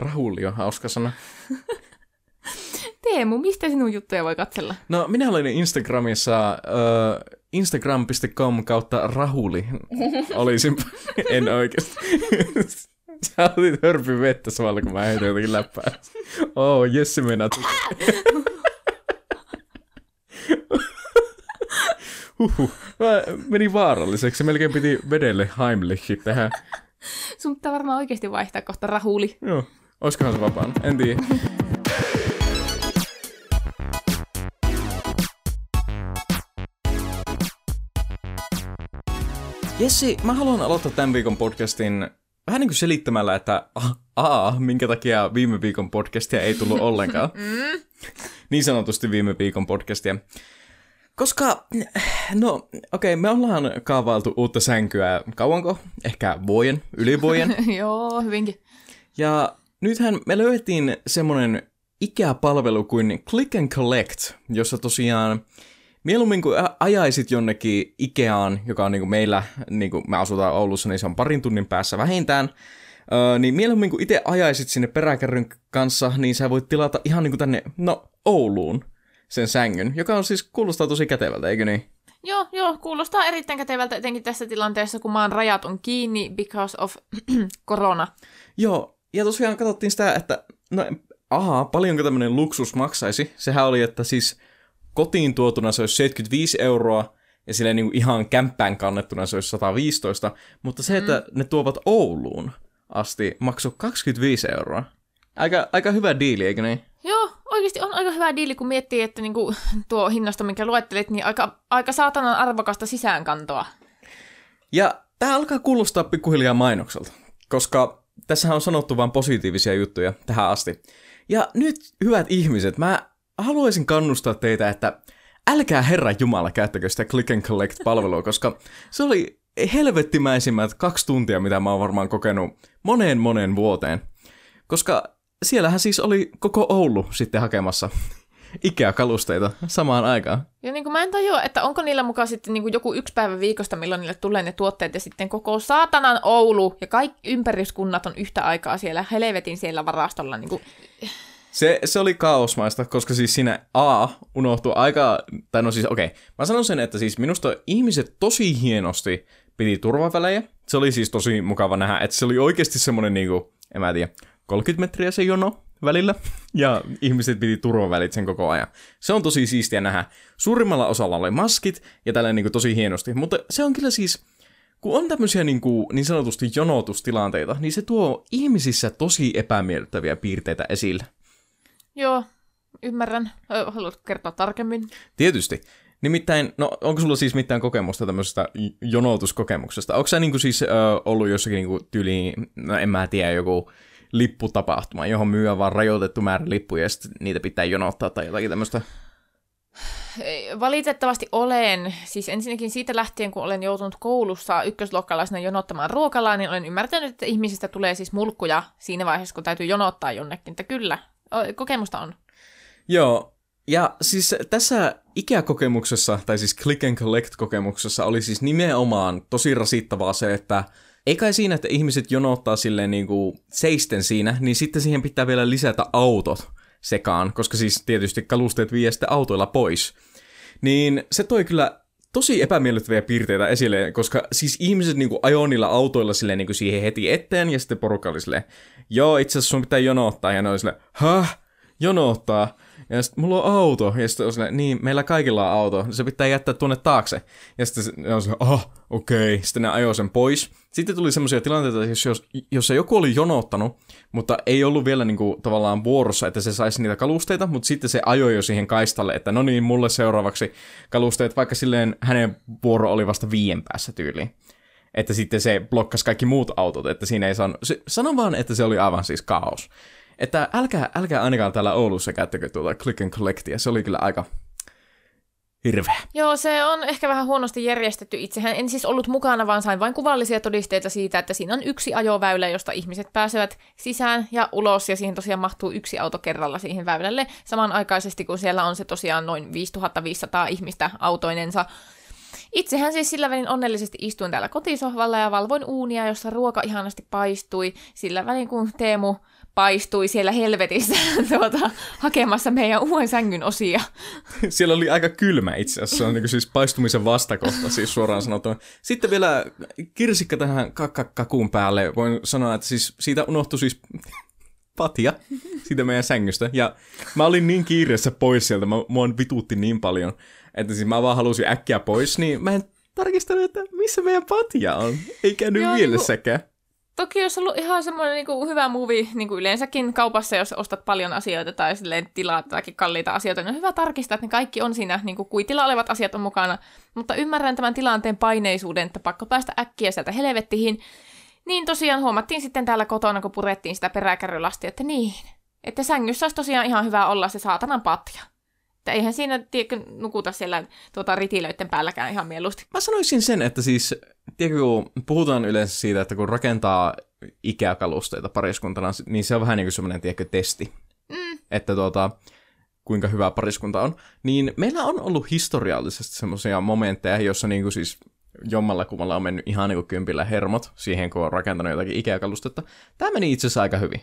Rahuli on hauska sana. Teemu, mistä sinun juttuja voi katsella? No, minä olen Instagramissa uh, instagram.com kautta rahuli. Olisin, en oikeasti. Sä otit hörpy vettä samalla, kun mä heitän jotenkin läppää. Oh, Jesse mennä Huhhuh. Mä meni vaaralliseksi. Melkein piti vedelle Heimlichi tehdä. Sun pitää varmaan oikeasti vaihtaa kohta rahuli. Joo. Olisikohan se vapaan? En tiedä. Jessi, mä haluan aloittaa tämän viikon podcastin vähän niin kuin selittämällä, että a, minkä takia viime viikon podcastia ei tullut ollenkaan. Mm. Niin sanotusti viime viikon podcastia. Koska, no okei, okay, me ollaan kaavailtu uutta sänkyä kauanko? Ehkä vuoden, yli vuoden. Joo, hyvinkin. Ja nythän me löydettiin semmonen ikäpalvelu kuin Click and Collect, jossa tosiaan mieluummin kuin ajaisit jonnekin Ikeaan, joka on niin kuin meillä, niin kuin me asutaan Oulussa, niin se on parin tunnin päässä vähintään, Öö, niin mieluummin kuin itse ajaisit sinne peräkärryn kanssa, niin sä voit tilata ihan niin kuin tänne, no, Ouluun sen sängyn, joka on siis, kuulostaa tosi kätevältä, eikö niin? Joo, joo, kuulostaa erittäin kätevältä etenkin tässä tilanteessa, kun maan rajat on kiinni because of corona. Joo, ja tosiaan katsottiin sitä, että no, aha, paljonko tämmöinen luksus maksaisi. Sehän oli, että siis kotiin tuotuna se olisi 75 euroa, ja sille niin ihan kämppään kannettuna se olisi 115, mutta se, että mm. ne tuovat Ouluun asti, maksoi 25 euroa. Aika, aika hyvä diili, eikö niin? Joo, oikeasti on aika hyvä diili, kun miettii, että niinku, tuo hinnasta, minkä luettelit, niin aika, aika saatanan arvokasta sisäänkantoa. Ja tämä alkaa kuulostaa pikkuhiljaa mainokselta, koska tässä on sanottu vain positiivisia juttuja tähän asti. Ja nyt, hyvät ihmiset, mä haluaisin kannustaa teitä, että älkää Herra Jumala käyttäkö sitä Click and Collect-palvelua, koska se oli helvettimäisimmät kaksi tuntia, mitä mä oon varmaan kokenut moneen moneen vuoteen. Koska siellähän siis oli koko Oulu sitten hakemassa Ikea-kalusteita samaan aikaan. Ja niin kuin mä en tajua, että onko niillä mukaan sitten niin kuin joku yksi päivä viikosta, milloin niille tulee ne tuotteet, ja sitten koko saatanan Oulu ja kaikki ympäriskunnat on yhtä aikaa siellä helvetin siellä varastolla. Niin kuin... Se, se oli kaosmaista, koska siis siinä A unohtui aika, tai no siis okei, okay. mä sanon sen, että siis minusta ihmiset tosi hienosti piti turvavälejä. Se oli siis tosi mukava nähdä, että se oli oikeasti semmoinen niinku, en mä tiedä, 30 metriä se jono välillä, ja ihmiset piti turvavälit sen koko ajan. Se on tosi siistiä nähdä. Suurimmalla osalla oli maskit, ja tällä niin kuin tosi hienosti, mutta se on kyllä siis, kun on tämmöisiä niin, kuin, niin sanotusti jonotustilanteita, niin se tuo ihmisissä tosi epämiellyttäviä piirteitä esille. Joo, ymmärrän. Haluatko kertoa tarkemmin? Tietysti. Nimittäin, no onko sulla siis mitään kokemusta tämmöisestä jonotuskokemuksesta? Onko sä niinku siis ö, ollut jossakin niinku tyyliin, no en mä tiedä, joku lipputapahtuma, johon myy vaan rajoitettu määrä lippuja ja sitten niitä pitää jonottaa tai jotakin tämmöistä? Valitettavasti olen, siis ensinnäkin siitä lähtien, kun olen joutunut koulussa ykkösluokkalaisena jonottamaan ruokalaa, niin olen ymmärtänyt, että ihmisistä tulee siis mulkkuja siinä vaiheessa, kun täytyy jonottaa jonnekin. Että kyllä, kokemusta on. Joo, ja siis tässä ikäkokemuksessa, tai siis Click and Collect-kokemuksessa oli siis nimenomaan tosi rasittavaa se, että ei kai siinä, että ihmiset jonottaa silleen niin kuin seisten siinä, niin sitten siihen pitää vielä lisätä autot sekaan, koska siis tietysti kalusteet vie sitten autoilla pois. Niin se toi kyllä tosi epämiellyttäviä piirteitä esille, koska siis ihmiset niinku ajoi niillä autoilla silleen niinku siihen heti eteen, ja sitten porukka oli silleen, joo, itse asiassa sun pitää jonottaa, ja ne oli silleen, häh, jonottaa. Ja sitten mulla on auto. Ja sitten on silleen, niin, meillä kaikilla on auto. Se pitää jättää tuonne taakse. Ja sitten ne on silleen, oh, okei. Okay. Sitten ne ajoi sen pois. Sitten tuli semmoisia tilanteita, jos, jos, joku oli jonottanut, mutta ei ollut vielä niinku, tavallaan vuorossa, että se saisi niitä kalusteita, mutta sitten se ajoi jo siihen kaistalle, että no niin, mulle seuraavaksi kalusteet, vaikka silleen hänen vuoro oli vasta viien päässä tyyliin. Että sitten se blokkasi kaikki muut autot, että siinä ei saanut... Se, sano vaan, että se oli aivan siis kaos. Että älkää, älkää ainakaan täällä Oulussa käyttäkö tuota click and collectia, se oli kyllä aika hirveä. Joo, se on ehkä vähän huonosti järjestetty. Itsehän en siis ollut mukana, vaan sain vain kuvallisia todisteita siitä, että siinä on yksi ajoväylä, josta ihmiset pääsevät sisään ja ulos, ja siihen tosiaan mahtuu yksi auto kerralla siihen väylälle, samanaikaisesti kun siellä on se tosiaan noin 5500 ihmistä autoinensa. Itsehän siis sillä välin onnellisesti istuin täällä kotisohvalla ja valvoin uunia, jossa ruoka ihanasti paistui. Sillä välin kun Teemu paistui siellä helvetissä tuota, hakemassa meidän uuden sängyn osia. Siellä oli aika kylmä itse asiassa, on niin siis paistumisen vastakohta siis suoraan sanottuna. Sitten vielä kirsikka tähän kakuun päälle, voin sanoa, että siis siitä unohtui siis patja siitä meidän sängystä. Ja mä olin niin kiireessä pois sieltä, mä, mua vituutti niin paljon, että siis mä vaan halusin äkkiä pois, niin mä en tarkistanut, että missä meidän patja on. Ei käynyt niinku- mielessäkään. Toki jos on ollut ihan semmoinen niin kuin hyvä movie niin kuin yleensäkin kaupassa, jos ostat paljon asioita tai silleen tilaat jotakin kalliita asioita, niin on hyvä tarkistaa, että ne kaikki on siinä, niin kuin kuitilla olevat asiat on mukana. Mutta ymmärrän tämän tilanteen paineisuuden, että pakko päästä äkkiä sieltä helvettihin. Niin tosiaan huomattiin sitten täällä kotona, kun purettiin sitä peräkärrylastia, että niin, että sängyssä olisi tosiaan ihan hyvä olla se saatanan patja. Että eihän siinä tiedätkö, nukuta siellä tuota, ritilöiden päälläkään ihan mieluusti. Mä sanoisin sen, että siis, tiedätkö, kun puhutaan yleensä siitä, että kun rakentaa ikäkalusteita pariskuntana, niin se on vähän niin kuin semmoinen, tiedätkö, testi. Mm. Että tuota, kuinka hyvä pariskunta on. Niin meillä on ollut historiallisesti semmoisia momentteja, jossa niin kuin siis jommalla kummalla on mennyt ihan niin kuin kympillä hermot siihen, kun on rakentanut jotakin ikäkalustetta. Tämä meni itse asiassa aika hyvin.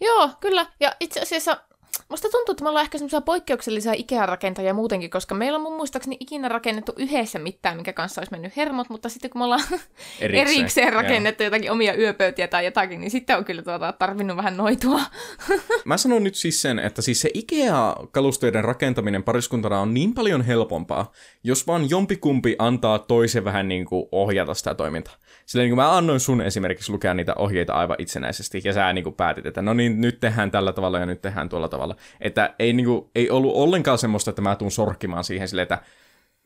Joo, kyllä. Ja itse asiassa Musta tuntuu, että me ollaan ehkä semmoisia poikkeuksellisia Ikea-rakentajia muutenkin, koska meillä on mun muistaakseni ikinä rakennettu yhdessä mitään, mikä kanssa olisi mennyt hermot, mutta sitten kun me ollaan erikseen, erikseen rakennettu joo. jotakin omia yöpöytiä tai jotakin, niin sitten on kyllä tuota, tarvinnut vähän noitua. Mä sanon nyt siis sen, että siis se Ikea-kalusteiden rakentaminen pariskuntana on niin paljon helpompaa, jos vaan jompikumpi antaa toisen vähän niin kuin ohjata sitä toimintaa. Sillä niin kuin mä annoin sun esimerkiksi lukea niitä ohjeita aivan itsenäisesti, ja sä niin kuin päätit, että no niin, nyt tehdään tällä tavalla ja nyt tehdään tuolla tavalla. Että ei, niin kuin, ei ollut ollenkaan semmoista, että mä tuun sorkkimaan siihen silleen, että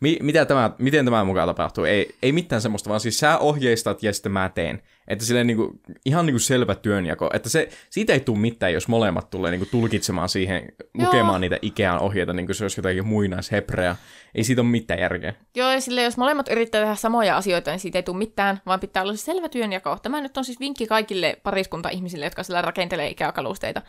mi, mitä tämä, miten tämä mukaan tapahtuu. Ei, ei mitään semmoista, vaan siis sä ohjeistat ja sitten mä teen. Että silleen niin kuin, ihan niin kuin selvä työnjako. Että se, siitä ei tule mitään, jos molemmat tulee niin kuin tulkitsemaan siihen, Joo. lukemaan niitä Ikean ohjeita, niin kuin se olisi jotakin muinaishebreä. Ei siitä ole mitään järkeä. Joo, ja sille jos molemmat yrittää tehdä samoja asioita, niin siitä ei tule mitään, vaan pitää olla se selvä työnjako. Tämä nyt on siis vinkki kaikille pariskunta-ihmisille, jotka sillä rakentelee ikäkalusteita.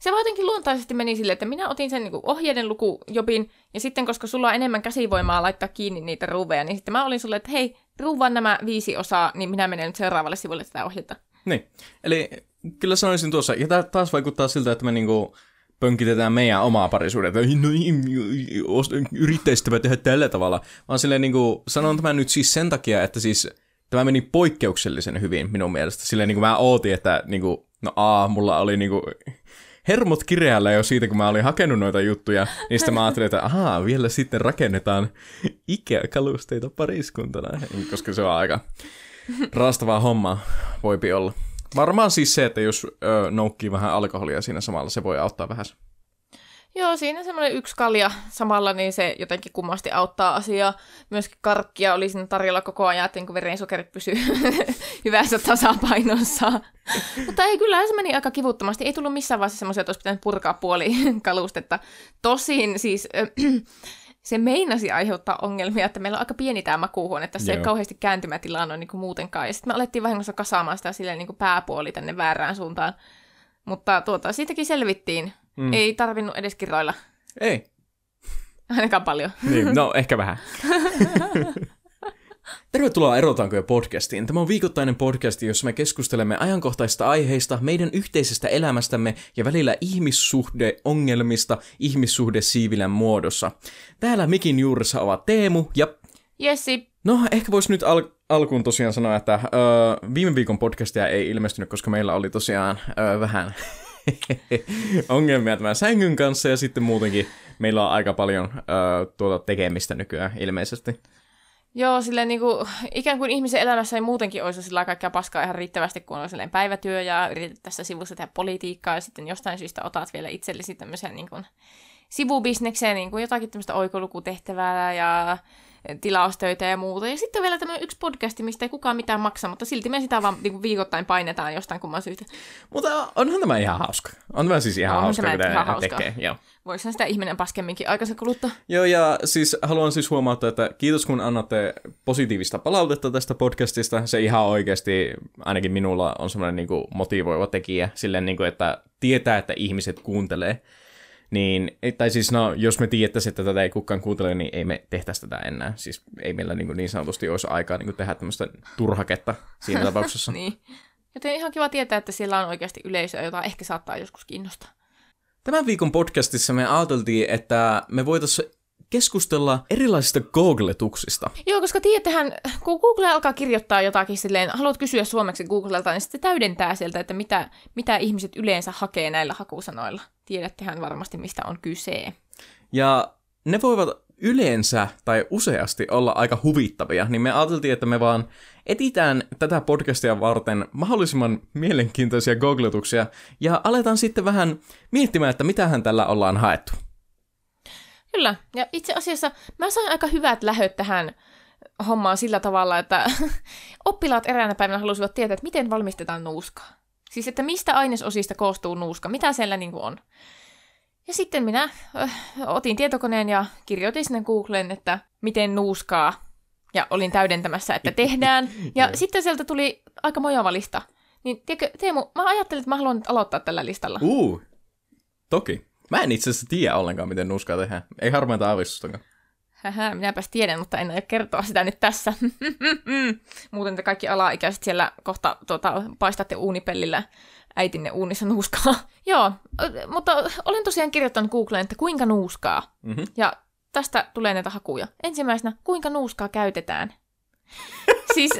Se vaan jotenkin luontaisesti meni sille, että minä otin sen niin kuin ohjeiden lukujobin, ja sitten koska sulla on enemmän käsivoimaa laittaa kiinni niitä ruuveja, niin sitten mä olin sulle, että hei, ruuvan nämä viisi osaa, niin minä menen nyt seuraavalle sivulle tätä ohjetta. Niin, eli kyllä sanoisin tuossa, ja tämä taas vaikuttaa siltä, että me niinku pönkitetään meidän omaa parisuudetta, no, yrittäisittävä tehdä tällä tavalla, vaan silleen niinku, sanon tämän nyt siis sen takia, että siis tämä meni poikkeuksellisen hyvin minun mielestä. Silleen niinku mä ootin, että niinku, no a, mulla oli niinku hermot kireällä jo siitä, kun mä olin hakenut noita juttuja, niin sitten mä ajattelin, että ahaa, vielä sitten rakennetaan Ikea-kalusteita pariskuntana, koska se on aika raastavaa hommaa, voipi olla. Varmaan siis se, että jos ö, noukkii vähän alkoholia siinä samalla, se voi auttaa vähän. Joo, siinä semmoinen yksi kalja samalla, niin se jotenkin kummasti auttaa asiaa. Myöskin karkkia oli siinä tarjolla koko ajan, että niin verensokerit pysyy hyvässä tasapainossa. Mutta ei, kyllä se meni aika kivuttomasti. Ei tullut missään vaiheessa semmoisia, että olisi pitänyt purkaa puoli kalustetta. Tosin siis... se meinasi aiheuttaa ongelmia, että meillä on aika pieni tämä makuuhuone, että se ei kauheasti kääntymätilaa noin niin kuin muutenkaan. Ja sitten me alettiin vahingossa kasaamaan sitä silleen niin kuin pääpuoli tänne väärään suuntaan. Mutta tuota, siitäkin selvittiin. Mm. Ei tarvinnut edes kiroilla. Ei. Ainakaan paljon. Niin, no ehkä vähän. Tervetuloa Erotaanko jo podcastiin. Tämä on viikoittainen podcast, jossa me keskustelemme ajankohtaisista aiheista, meidän yhteisestä elämästämme ja välillä ihmissuhdeongelmista ihmissuhdesiivilän muodossa. Täällä mikin juurissa ovat Teemu ja... Jessi. No, ehkä voisi nyt al- alkuun tosiaan sanoa, että ö, viime viikon podcastia ei ilmestynyt, koska meillä oli tosiaan ö, vähän ongelmia tämän sängyn kanssa ja sitten muutenkin meillä on aika paljon ö, tuota tekemistä nykyään ilmeisesti. Joo, silleen niin kuin, ikään kuin ihmisen elämässä ei muutenkin olisi sillä kaikkea paskaa ihan riittävästi, kun on silleen päivätyö ja yrität tässä sivussa tehdä politiikkaa ja sitten jostain syystä otat vielä itsellesi tämmöisen niin kuin, sivubisnekseen niin kuin jotakin tämmöistä oikolukutehtävää ja tilaustöitä ja muuta. Ja sitten vielä tämmöinen yksi podcasti, mistä ei kukaan mitään maksa, mutta silti me sitä vaan niin viikoittain painetaan jostain kumman syystä. Mutta onhan tämä ihan hauska. On tämä siis ihan on hauska, mitä ihan hauska. tekee. Joo. Voisihan sitä ihminen paskemminkin aikansa kuluttaa. Joo, ja siis haluan siis huomauttaa, että kiitos kun annatte positiivista palautetta tästä podcastista. Se ihan oikeasti, ainakin minulla on semmoinen niin kuin motivoiva tekijä, silleen niin kuin, että tietää, että ihmiset kuuntelee. Niin, tai siis no, jos me tiedettäisiin, että tätä ei kukaan kuuntele, niin ei me tehtäisi tätä enää. Siis ei meillä niin, niin sanotusti olisi aikaa niin tehdä tämmöistä turhaketta siinä tapauksessa. niin. Joten ihan kiva tietää, että siellä on oikeasti yleisöä, jota ehkä saattaa joskus kiinnostaa. Tämän viikon podcastissa me ajateltiin, että me voitaisiin keskustella erilaisista googletuksista. Joo, koska tiedättehän, kun Google alkaa kirjoittaa jotakin silleen, haluat kysyä suomeksi Googlelta, niin sitten täydentää sieltä, että mitä, mitä ihmiset yleensä hakee näillä hakusanoilla. Tiedättehän varmasti, mistä on kyse. Ja ne voivat yleensä tai useasti olla aika huvittavia, niin me ajateltiin, että me vaan etitään tätä podcastia varten mahdollisimman mielenkiintoisia googletuksia ja aletaan sitten vähän miettimään, että mitähän tällä ollaan haettu. Kyllä, ja itse asiassa mä sain aika hyvät lähöt tähän hommaan sillä tavalla, että oppilaat eräänä päivänä halusivat tietää, että miten valmistetaan nuuskaa. Siis, että mistä ainesosista koostuu nuuska, mitä siellä niin on. Ja sitten minä äh, otin tietokoneen ja kirjoitin sinne Googleen, että miten nuuskaa. Ja olin täydentämässä, että tehdään. Ja sitten sieltä tuli aika mojava lista. Niin tiedätkö, Teemu, mä ajattelin, että mä haluan nyt aloittaa tällä listalla. Uh, toki. Mä en itse asiassa tiedä ollenkaan, miten nuuskaa tehdään. Ei harmainta aavistustakaan. Hähä, minäpäs tiedän, mutta en aio kertoa sitä nyt tässä. Muuten te kaikki alaikäiset siellä kohta tuota, paistatte uunipellillä äitinne uunissa nuuskaa. Joo, mutta olen tosiaan kirjoittanut Googleen, että kuinka nuuskaa. Mhm. Ja tästä tulee näitä hakuja. Ensimmäisenä, kuinka nuuskaa käytetään. siis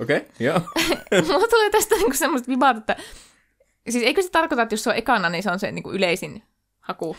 Okei, okay, joo. mulla tulee tästä niinku semmoista vibaat, että... Siis eikö se tarkoita, että jos se on ekana, niin se on se niinku yleisin haku?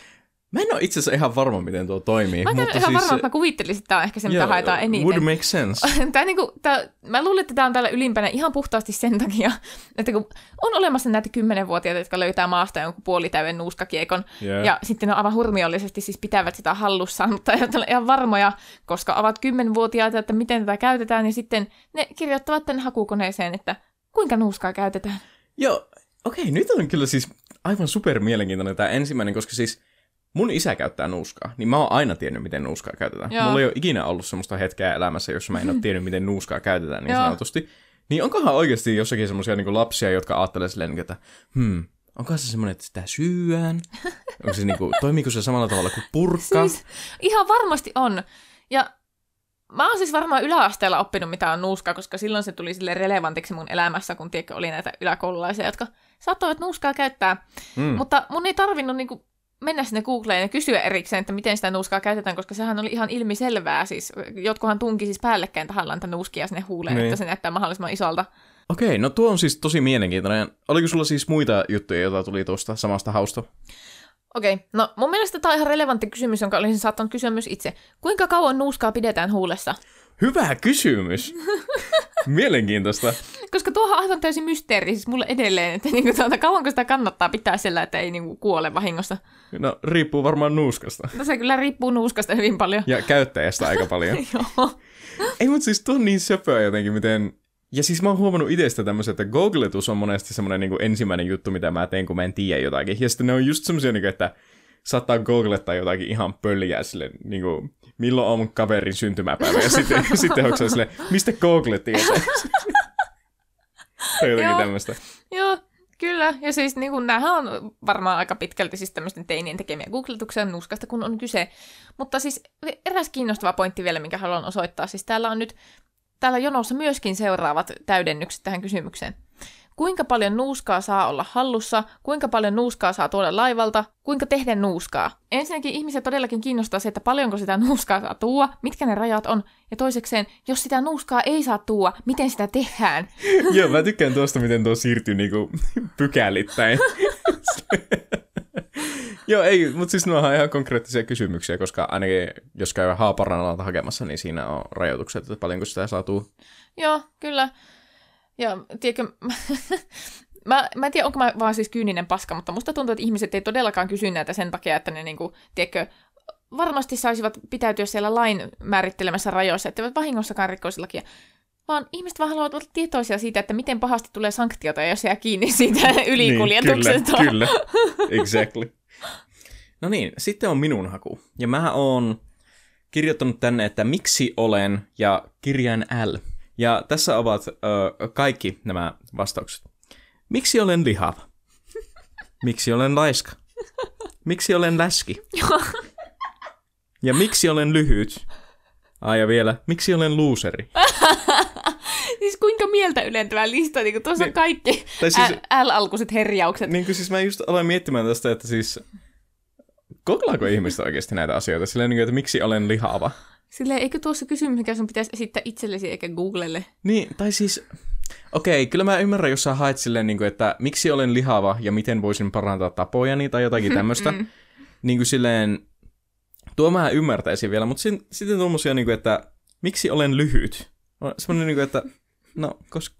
Mä en ole itse asiassa ihan varma, miten tuo toimii. Mä en mutta ihan siis, varma, että mä kuvittelisin, että tämä on ehkä se, mitä joo, haetaan eniten. Would make sense. Tää niinku, tää, mä luulen, että tämä on täällä ylimpänä ihan puhtaasti sen takia, että kun on olemassa näitä kymmenenvuotiaita, jotka löytää maasta jonkun puolitäyden nuuskakiekon, Yeah. ja sitten ne aivan hurmiollisesti siis pitävät sitä hallussaan, mutta eivät ole ihan varmoja, koska ovat kymmenvuotiaita, että miten tätä käytetään, niin sitten ne kirjoittavat tänne hakukoneeseen, että kuinka nuuskaa käytetään. Joo, okei, nyt on kyllä siis aivan super mielenkiintoinen tämä ensimmäinen, koska siis mun isä käyttää nuuskaa, niin mä oon aina tiennyt, miten nuuskaa käytetään. Joo. Mulla ei ole ikinä ollut semmoista hetkeä elämässä, jossa mä en ole tiennyt, miten nuuskaa käytetään niin Joo. sanotusti. Niin onkohan oikeasti jossakin semmoisia niin lapsia, jotka ajattelee silleen, niin, että hmm, onko se semmoinen, että sitä syöään? Onko se niin kuin, toimiiko se samalla tavalla kuin purkka? Siis ihan varmasti on. Ja mä oon siis varmaan yläasteella oppinut, mitä on nuuska, koska silloin se tuli sille relevantiksi mun elämässä, kun tiedätkö, oli näitä yläkoululaisia, jotka saattoivat nuuskaa käyttää. Mm. Mutta mun ei tarvinnut niinku mennä sinne Googleen ja kysyä erikseen, että miten sitä nuuskaa käytetään, koska sehän oli ihan ilmiselvää. Siis, jotkuhan tunki siis päällekkäin tahallaan tätä nuuskia sinne huuleen, Niin. että se näyttää mahdollisimman isolta. Okei, no tuo on siis tosi mielenkiintoinen. Oliko sulla siis muita juttuja, joita tuli tuosta samasta hausta? Okei, no mun mielestä tämä on ihan relevantti kysymys, jonka olisin saattanut kysyä myös itse. Kuinka kauan nuuskaa pidetään huulessa? Hyvä kysymys. Mielenkiintoista. Koska tuohan on aivan täysin mysteeri siis mulle edelleen, että niinku tuota, kauanko sitä kannattaa pitää sillä, että ei niinku kuole vahingossa. No, riippuu varmaan nuuskasta. No se kyllä riippuu nuuskasta hyvin paljon. Ja käyttäjästä aika paljon. Joo. Ei, mutta siis tuo on niin söpöä jotenkin, miten... Ja siis mä oon huomannut itsestä tämmöisen, että googletus on monesti semmoinen niin ensimmäinen juttu, mitä mä teen, kun mä en tiedä jotakin. Ja sitten ne on just semmoisia, niin kuin, että saattaa googlettaa jotakin ihan pöljää sille, niin kuin, milloin on mun kaverin syntymäpäivä. Ja sitten, sitten onko se silleen, mistä Google tietää? tai tämmöistä. Joo, kyllä. Ja siis niin kun, näähän on varmaan aika pitkälti siis tämmöisten teinien tekemiä googletuksia nuuskasta, kun on kyse. Mutta siis eräs kiinnostava pointti vielä, minkä haluan osoittaa. Siis täällä on nyt täällä jonossa myöskin seuraavat täydennykset tähän kysymykseen. Kuinka paljon nuuskaa saa olla hallussa? Kuinka paljon nuuskaa saa tuoda laivalta? Kuinka tehdä nuuskaa? Ensinnäkin ihmisiä todellakin kiinnostaa se, että paljonko sitä nuuskaa saa tuua, mitkä ne rajat on. Ja toisekseen, jos sitä nuuskaa ei saa tuua, miten sitä tehdään? Joo, mä tykkään tuosta, miten tuo siirtyy niinku pykälittäin. Joo, ei, mutta siis nuo on ihan konkreettisia kysymyksiä, koska ainakin jos käy Haaparanalta hakemassa, niin siinä on rajoitukset, että paljonko sitä saa tuua. Joo, kyllä. Ja tiedätkö, mä, mä en tiedä, onko mä vaan siis kyyninen paska, mutta musta tuntuu, että ihmiset ei todellakaan kysy näitä sen takia, että ne niinku, tiedätkö, varmasti saisivat pitäytyä siellä lain määrittelemässä rajoissa, etteivät vahingossakaan rikkoisi lakia. Vaan ihmiset vaan haluavat olla tietoisia siitä, että miten pahasti tulee sanktiota, jos jää kiinni siitä ylikuljetuksesta. Niin, kyllä, kyllä. Exactly. No niin, sitten on minun haku. Ja mä oon kirjoittanut tänne, että miksi olen ja kirjain L. Ja tässä ovat ö, kaikki nämä vastaukset. Miksi olen lihava? Miksi olen laiska? Miksi olen läski? Ja miksi olen lyhyt? Ai ja vielä, miksi olen luuseri? siis kuinka mieltä ylentävä lista, niin tuossa Niin. kaikki Tai siis- L-alkuiset herjaukset. Niin kuin siis mä just aloin miettimään tästä, että siis googlaako ihmistä oikeasti näitä asioita? Silleen, niin että miksi olen lihava? Silleen, eikö tuossa kysymys, mikä sun pitäisi esittää itsellesi eikä Googlelle? Niin, tai siis... Okei, kyllä mä ymmärrän, jos sä haet silleen, niin kuin, että miksi olen lihava ja miten voisin parantaa tapojani tai jotakin tämmöistä. niin kuin silleen... Tuo mä ymmärtäisin vielä, mutta sin- sitten tuommoisia, niin kuin, että miksi olen lyhyt? On Semmoinen, niin kuin, että no, koska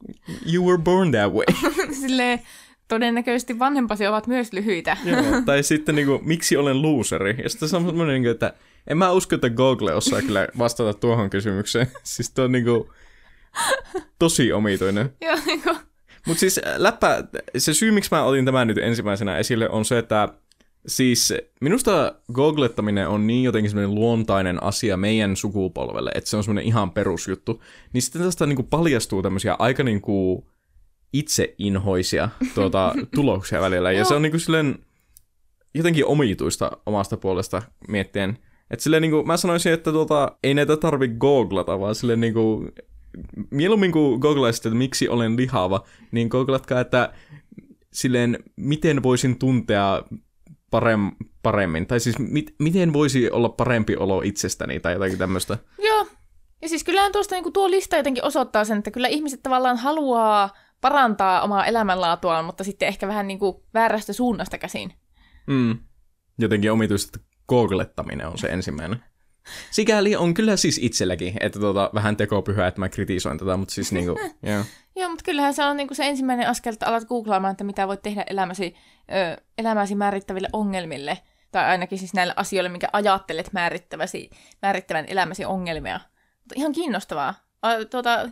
you were born that way. Silleen, todennäköisesti vanhempasi ovat myös lyhyitä. Joo, tai sitten niinku, miksi olen looseri? Ja sitten se on semmoinen, niinku, että en mä usko, että Google osaa kyllä vastata tuohon kysymykseen. Siis tuo on niinku tosi omituinen. Joo, niin kuin, Mutta siis äh, läppä, se syy, miksi mä otin tämän nyt ensimmäisenä esille, on se, että siis minusta googlettaminen on niin jotenkin semmoinen luontainen asia meidän sukupolvelle, että se on semmoinen ihan perusjuttu. Niin sitten tästä niinku paljastuu tämmöisiä aika niinku itseinhoisia tuota, tuloksia välillä. Ja se on niinku silleen jotenkin omituista omasta puolesta miettien. Että silleen niinku, mä sanoisin, että tuota, ei näitä tarvi googlata, vaan silleen niinku, mieluummin kuin googlaisitte, että miksi olen lihava, niin googlatkaa, että silleen, miten voisin tuntea parem, paremmin, tai siis mit, miten voisi olla parempi olo itsestäni, tai jotakin tämmöistä. joo. Ja siis kyllähän tuosta niin tuo lista jotenkin osoittaa sen, että kyllä ihmiset tavallaan haluaa parantaa omaa elämänlaatuaan, mutta sitten ehkä vähän niin kuin väärästä suunnasta käsin. Mm. Jotenkin omituista, googlettaminen on se ensimmäinen. Sikäli on kyllä siis itselläkin, että tuota, vähän tekopyhää, että mä kritisoin tätä, mutta siis niinku, joo. Joo, mutta kyllähän se on niinku se ensimmäinen askel, että alat googlaamaan, että mitä voit tehdä elämäsi, ö, elämäsi määrittäville ongelmille. Tai ainakin siis näille asioille, minkä ajattelet määrittäväsi, määrittävän elämäsi ongelmia. Mutta ihan kiinnostavaa. A, tuota,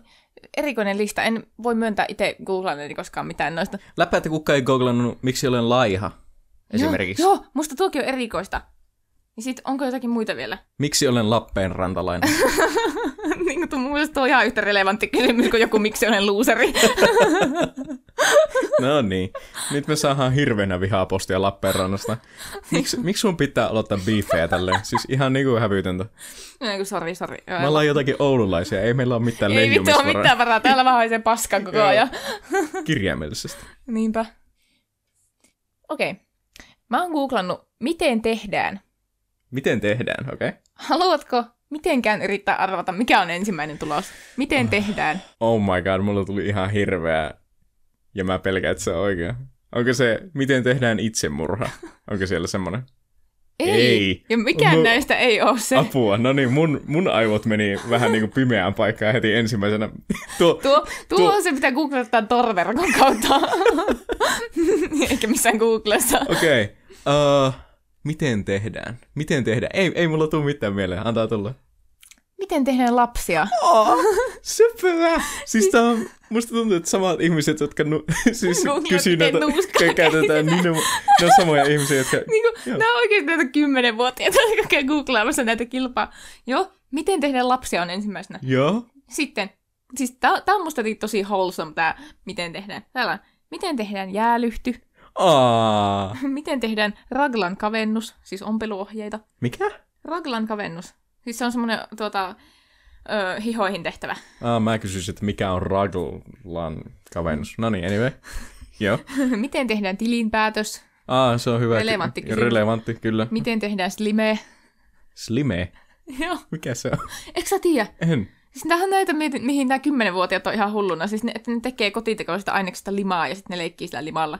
erikoinen lista. En voi myöntää itse googlanneeni koskaan mitään noista. Läppä, että kukaan ei googlannut, miksi olen laiha, esimerkiksi. Joo, joo musta tuokin on erikoista. Ja sit onko jotakin muita vielä? Miksi olen Lappeenrantalainen? niin kuin mun mielestä tuo on ihan yhtä relevantti kysymys kuin joku miksi olen luuseri. No niin. Nyt me saadaan hirveänä vihaa postia Lappeenrannasta. Miksi, miksi sun pitää aloittaa biifejä tälleen? Siis ihan niinku hävytöntä. Kun sori, sori. Joo, Me ollaan jotakin oululaisia, ei meillä ole mitään Ei vittu ole mitään varaa, täällä vaan haisee paskan koko ajan. kirjaimellisesti. Niinpä. Okei. Okay. Mä oon googlannut, miten tehdään. Miten tehdään, okei? Okay? Haluatko mitenkään yrittää arvata, mikä on ensimmäinen tulos? Miten tehdään? Oh my god, mulla tuli ihan hirveä. Ja mä pelkään, että se on oikea. Onko se, miten tehdään itsemurha? Onko siellä semmoinen? Ei. Ei. Ja mikään No- näistä ei ole se. Apua, no niin, mun, mun aivot meni vähän niinku pimeään paikkaan heti ensimmäisenä. Tuo, Tuo, tuo, Tuo- on se, mitä googlettaa torverkon kautta. Eikä missään Googlessa. okei. Okay. Uh, miten tehdään? Miten tehdään? Ei, ei mulla tule mitään mieleen, antaa tulla. Miten tehdään lapsia? Oh, söpöä! Siis tää on, musta tuntuu, että samat ihmiset, jotka nu, siis Googlat, kysyy näitä, käytetään, niin ne, ne on samoja ihmisiä, jotka... Niinku, Joo. nämä on oikeasti näitä kymmenenvuotiaita, jotka googlaamassa näitä kilpaa. Joo, miten tehdään lapsia on ensimmäisenä. Joo. Sitten, siis tää, tää on musta tosi wholesome tää, miten tehdään. Täällä miten tehdään jäälyhty, Aa, miten tehdään raglan kavennus, siis ompeluohjeita. mikä? Raglan kavennus, siis se on semmoinen tuota, ö, hihoihin tehtävä. Aa, mä kysyisin, että mikä on Raglan kavennus. No niin, anyway. Joo. miten tehdään tilinpäätös, Aa, se on hyvä. Relevantti kysymys. Relevantti, kyllä. miten tehdään slime. Slime. Joo, Mikä se on? eikö sä tiedä? En. Siis on näitä, mihin- nämä kymmenenvuotiaat on ihan hulluna. Siis ne, että ne tekee kotitekoisesta aineksesta limaa ja sitten ne leikkii sillä limalla.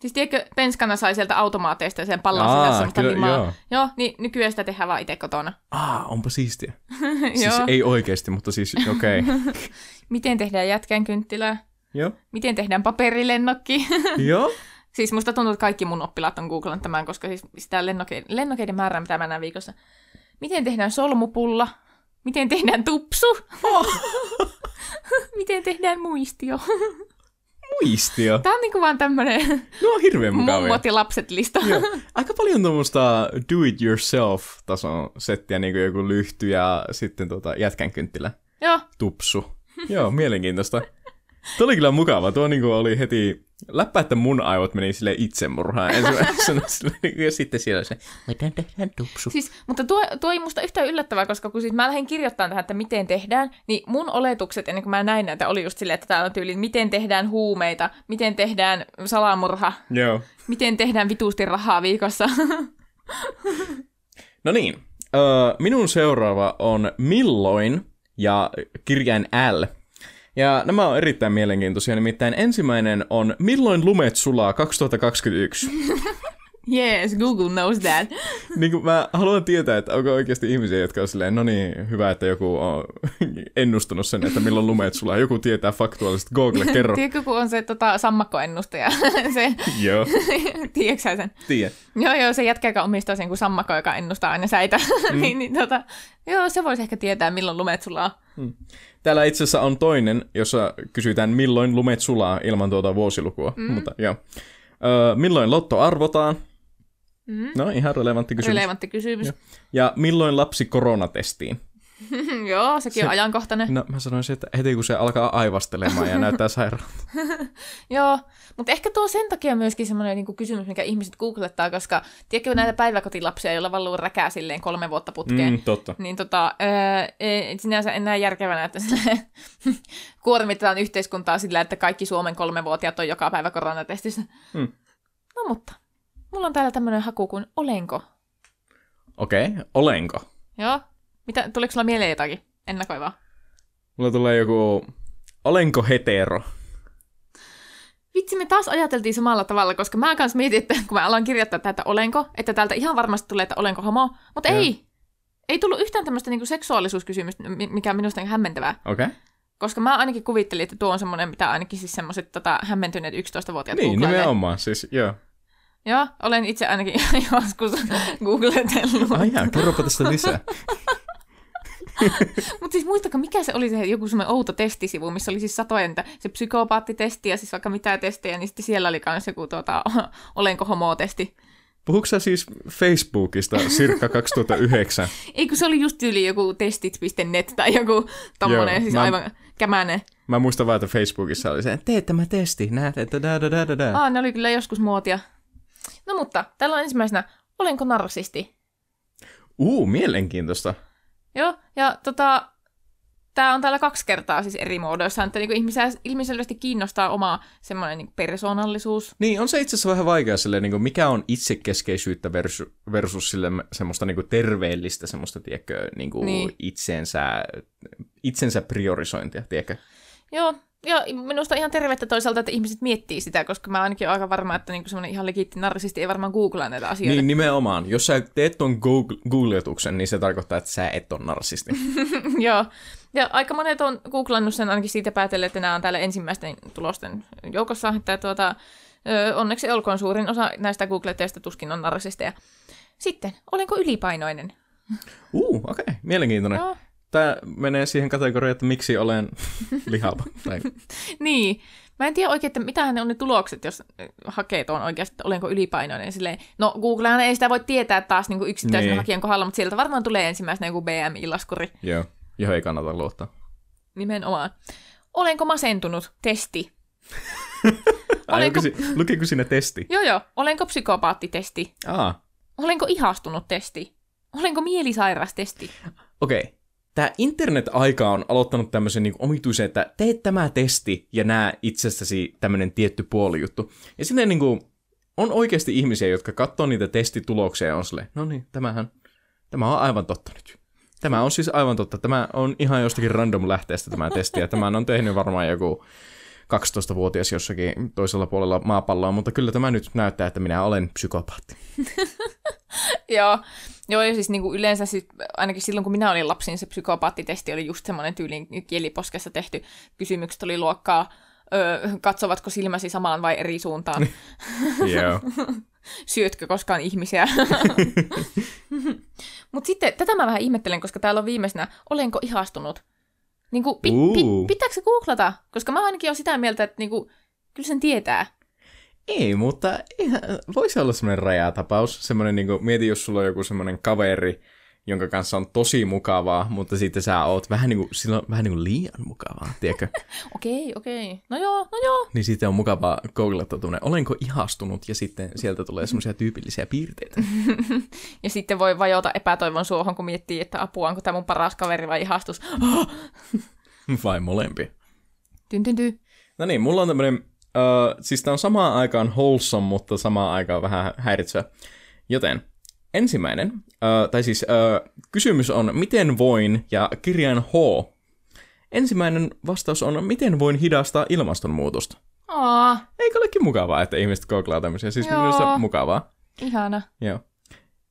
Siis tiedätkö, penskana sai sieltä automaateista sen pallon Aa, sisässä semmoista kyllä, limaa. joo. joo, niin nykyään sitä tehdään vaan itse kotona. Aa, onpa siistiä. Siis ei oikeesti, mutta siis okei. Okay. Miten tehdään jätkän kynttilää? Joo. Miten tehdään paperilennokki? Joo. siis musta tuntuu, että kaikki mun oppilaat on googlannut tämän, koska siis sitä lennoke- lennokeiden määrää, mitä mä näen viikossa. Miten tehdään solmupulla? Miten tehdään tupsu? Miten tehdään muistio? Muistio. Tää on niinku vaan tämmönen No hirveän mukavia. mummot ja lapset lista. Joo. Aika paljon tuommoista do it yourself tason settiä, niin kuin joku lyhty ja sitten tota jätkän kynttilä. Joo, Tupsu. Joo, mielenkiintoista. Tuo oli kyllä mukava. Tuo niin oli heti Läppä, että mun aivot meni sille itsemurhaan ensimmäisenä, sille, ja sitten siellä se, miten tehdään tupsu. Siis, mutta tuo, tuo ei musta yhtään yllättävää, koska kun siis mä lähdin kirjoittamaan tähän, että miten tehdään, niin mun oletukset ennen kuin mä näin näitä oli just silleen, että täällä on tyyliin, miten tehdään huumeita, miten tehdään salamurha, Joo. miten tehdään vitusti rahaa viikossa. No niin, minun seuraava on Milloin ja kirjain L. Ja nämä on erittäin mielenkiintoisia, nimittäin ensimmäinen on Milloin lumet sulaa 2021. yes, Google knows that. niin kuin mä haluan tietää, että onko oikeasti ihmisiä, jotka on silleen, no niin, hyvä, että joku on ennustanut sen, että milloin lumet sulaa. Joku tietää faktuaalisesti. Google, kerro. Tiedätkö, kun on se tota, sammakkoennustaja? se, joo, tiedätkö sen? tiedä. Joo, joo, se jätkä, joka omistaa sen kuin sammakko, joka ennustaa aina säitä. Mm. niin, niin, tota, joo, se voisi ehkä tietää, milloin lumet sulaa. Täällä itse asiassa on toinen, jossa kysytään, milloin lumet sulaa ilman tuota vuosilukua. Mm. Mutta joo. Öö, milloin lotto arvotaan? Mm. No, ihan relevantti kysymys. Relevantti kysymys. Joo. Ja milloin lapsi koronatestiin? joo, sekin se, on ajankohtainen. No, mä sanoisin, että heti kun se alkaa aivastelemaan ja näyttää sairaalta. joo, mutta ehkä tuo sen takia myöskin semmoinen niin kysymys, mikä ihmiset googlettaa, koska tiedätkö näitä päiväkotilapsia, joilla valuu räkää silleen kolme vuotta putkeen. Mm, totta. Niin tota, ää, ei, sinänsä enää järkevänä, että kuormitetaan yhteiskuntaa sillä, että kaikki Suomen kolmevuotiaat on joka päivä koronatestissä. Mm. No mutta, mulla on täällä tämmöinen haku kuin olenko. Okei, okay. olenko? Joo. Mitä, tuliko sulla mieleen jotakin ennakoivaa? Mulla tulee joku, olenko hetero? Vitsi, me taas ajateltiin samalla tavalla, koska mä kanssa mietin, että kun mä aloin kirjoittaa tätä olenko, että täältä ihan varmasti tulee, että olenko homo, mutta Joo. ei. Ei tullut yhtään tämmöistä niinku seksuaalisuuskysymystä, mi- mikä on minusta hämmentävää. Okei. Okay. Koska mä ainakin kuvittelin, että tuo on semmoinen, mitä ainakin siis semmoiset tota, hämmentyneet 11-vuotiaat Niin, googlailee. nimenomaan, siis joo. Joo, olen itse ainakin joskus googletellut. Ai jaa, kerropa tästä lisää. Mutta siis muistakaa, mikä se oli se joku semmoinen outo testisivu, missä oli siis satojen, se psykopaattitesti ja siis vaikka mitä testejä, niin sitten siellä oli myös joku tuota, olenko homo-testi. Puhuuko siis Facebookista circa 2009? Ei kun se oli just yli joku testit.net tai joku tommonen, Joo, siis mä- aivan kämänen. Mä muistan vaan, että Facebookissa oli se, tee tämä testi, näet, että da da da da da. Aa, ne oli kyllä joskus muotia. No mutta, täällä on ensimmäisenä, olenko narsisti? Uu, mielenkiintoista. Joo, ja tota, tämä on täällä kaksi kertaa siis eri muodoissa, että niinku ihmisiä ilmiselvästi kiinnostaa oma semmoinen niinku persoonallisuus. Niin, on se itse asiassa vähän vaikea silleen, niin kuin, mikä on itsekeskeisyyttä versus, versus sille semmoista niin kuin terveellistä semmoista, tiedätkö, niin kuin Niin. itsensä, itsensä priorisointia, tiedätkö? Joo, ja minusta ihan tervettä toisaalta, että ihmiset miettii sitä, koska mä ainakin olen aika varma, että niinku semmoinen ihan legiitti narsisti ei varmaan googlaa näitä asioita. Niin, nimenomaan. Jos sä teet ton Google- googletuksen, niin se tarkoittaa, että sä et ole narsisti. Joo. Ja aika monet on googlannut sen ainakin siitä päätellen, että nämä on täällä ensimmäisten tulosten joukossa, että tuota, onneksi olkoon suurin osa näistä googletteista tuskin on narsisteja. Sitten, olenko ylipainoinen? Uu, okei, okay. mielenkiintoinen. Joo. Tämä menee siihen kategoriaan, että miksi olen lihava. Tai... Niin. Mä en tiedä oikein, että mitä ne on ne tulokset, jos ö, hakee tuon oikeasti, että olenko ylipainoinen. Silleen, no Googlehan ei sitä voi tietää taas niin kuin yksittäisen Niin. hakijan kohdalla, mutta sieltä varmaan tulee ensimmäisenä joku BMI-laskuri. Joo, johon ei kannata luottaa. Nimenomaan. Olenko masentunut? Testi. Ai, Olenko- si- lukiko siinä testi? Joo joo. Olenko psykopaattitesti? Aa, Olenko ihastunut testi? Olenko mielisairas testi? okei. Okay. Tämä internet-aika on aloittanut tämmöisen niin omituisen, että teet tämä testi ja näe itsestäsi tämmöinen tietty puolijuttu. Ja sinne niin kuin, on oikeasti ihmisiä, jotka katsoo niitä testituloksia ja on silleen, no niin, tämähän, tämä on aivan totta nyt. Tämä on siis aivan totta. Tämä on ihan jostakin random lähteestä tämä testi, ja tämän on tehnyt varmaan joku 12-vuotias jossakin toisella puolella maapalloa, mutta kyllä tämä nyt näyttää, että minä olen psykopaatti. Joo. Joo, ja siis niin kuin yleensä siis, ainakin silloin, kun minä olin lapsi, niin se psykopaattitesti oli just semmoinen tyylin kieliposkessa tehty. Kysymykset oli luokkaa, ö, katsovatko silmäsi samaan vai eri suuntaan? Joo. Syötkö koskaan ihmisiä? Mutta sitten tätä mä vähän ihmettelen, koska täällä on viimeisenä, olenko ihastunut? Niin kuin, pi, pi, pitääkö se googlata? Koska mä ainakin olen sitä mieltä, että niin kuin, kyllä sen tietää. Ei, mutta ihan, voisi olla semmoinen rajatapaus. Semmoinen, niin kuin, mieti, jos sulla on joku semmoinen kaveri, jonka kanssa on tosi mukavaa, mutta sitten sä oot vähän niin kuin, silloin vähän niin kuin liian mukavaa, tiedätkö? Okei, okei. No joo, no joo. niin sitten on mukavaa googlata tuonne, olenko ihastunut, ja sitten sieltä tulee semmoisia tyypillisiä piirteitä. Ja sitten voi vajota epätoivon suohon, kun miettii, että apua, onko tämä mun paras kaveri vai ihastus. Vai molempi. Tyn, tyn, tyn. No niin, mulla on tämmönen, uh, siis tää on samaan aikaan wholesome, mutta samaan aikaan vähän häiritsevä. Joten ensimmäinen, uh, tai siis uh, kysymys on, miten voin, ja kirjain H. Ensimmäinen vastaus on, miten voin hidastaa ilmastonmuutosta. Aa, Eikö olekin mukavaa, että ihmiset googlaa tämmöisiä? Siis Joo. minusta mukavaa. ihana. Joo.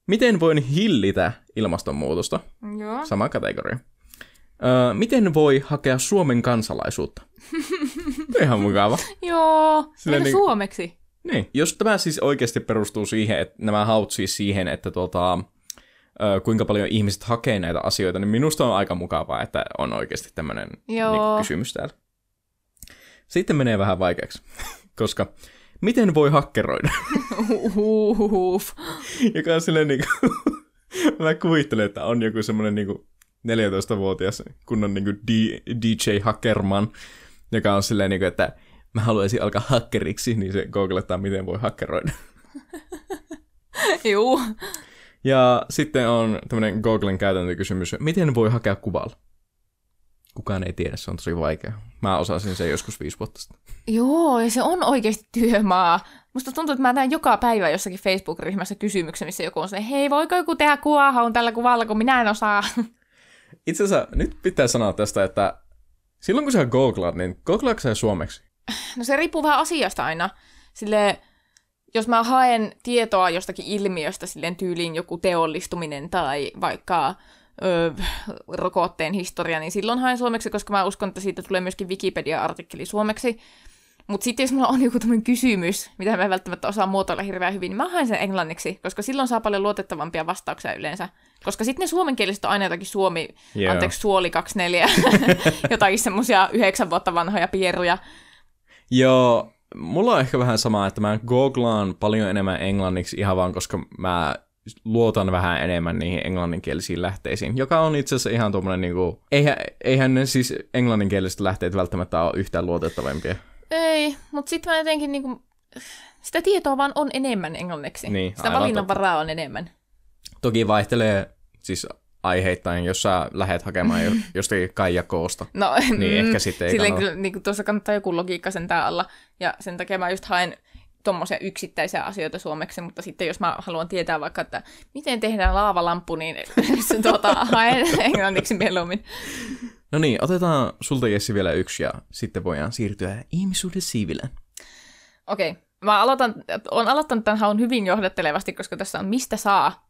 Miten voin hillitä ilmastonmuutosta? Joo. Sama kategoria. Öö, miten voi hakea Suomen kansalaisuutta? Ihan mukava. Joo. Entä niin- suomeksi? Niin. Jos tämä siis oikeasti perustuu siihen, että nämä haut siis siihen, että tuota, ö, kuinka paljon ihmiset hakee näitä asioita, niin minusta on aika mukavaa, että on oikeasti tämmöinen niin, kysymys täällä. Sitten menee vähän vaikeaksi, koska miten voi hakkeroida? Uhuhuhuf. Joka on silleen niin kuin, mä kuvittelen, että on joku semmoinen niin 14-vuotias kunnon niin kuin DJ Hackerman, joka on silleen niin kuin, että mä haluaisin alkaa hakkeriksi, niin se googlettaa, miten voi hakkeroida. Juu. Ja sitten on tämmöinen Googlen käytäntökysymys, miten voi hakea kuvalla? Kukaan ei tiedä, se on tosi vaikea. Mä osasin sen joskus viisi vuotta sitten. Joo, ja se on oikeasti työmaa. Musta tuntuu, että mä näen joka päivä jossakin Facebook-ryhmässä kysymyksen, missä joku on se, hei, voiko joku tehdä kuvahaun tällä kuvalla, kun minä en osaa. Itse asiassa nyt pitää sanoa tästä, että silloin kun sä googlaat, niin googlaatko sä suomeksi? No se riippuu vähän asiasta aina. Sille, jos mä haen tietoa jostakin ilmiöstä, silleen tyyliin joku teollistuminen tai vaikka ö, rokotteen historia, niin silloin haen suomeksi, koska mä uskon, että siitä tulee myöskin Wikipedia-artikkeli suomeksi. Mutta sitten jos mulla on joku tämmöinen kysymys, mitä mä en välttämättä osaa muotoilla hirveän hyvin, niin mä haen sen englanniksi, koska silloin saa paljon luotettavampia vastauksia yleensä. Koska sitten ne suomenkieliset on aina jotakin suomi, Joo. anteeksi, suoli 24, jotakin semmosia yhdeksän vuotta vanhoja pieruja. Joo, mulla on ehkä vähän sama, että mä googlaan paljon enemmän englanniksi ihan vaan, koska mä luotan vähän enemmän niihin englanninkielisiin lähteisiin, joka on itse asiassa ihan tuommoinen niinku, eihän, eihän ne siis englanninkieliset lähteet välttämättä ole yhtään luotettavampia. Ei, mutta sitten mä jotenkin niinku, sitä tietoa vaan on enemmän englanniksi. Niin, sitä valinnanvaraa on enemmän. Toki vaihtelee siis aiheittain, jos sä lähdet hakemaan jo, jostakin Kaijakoosta. No, Niin, ehkä sitten ei Silleen kyllä, niin tuossa kannattaa joku logiikka sentään alla. Ja sen takia mä just haen tuommoisia yksittäisiä asioita suomeksi, mutta sitten jos mä haluan tietää vaikka, että miten tehdään laavalamppu, niin se tuota, haen englanniksi mieluummin. No niin, otetaan sulta Jessi vielä yksi ja sitten voidaan siirtyä ihmisuuden siiville. Okei, mä aloitan, olen aloittanut tämän haun hyvin johdattelevasti, koska tässä on mistä saa.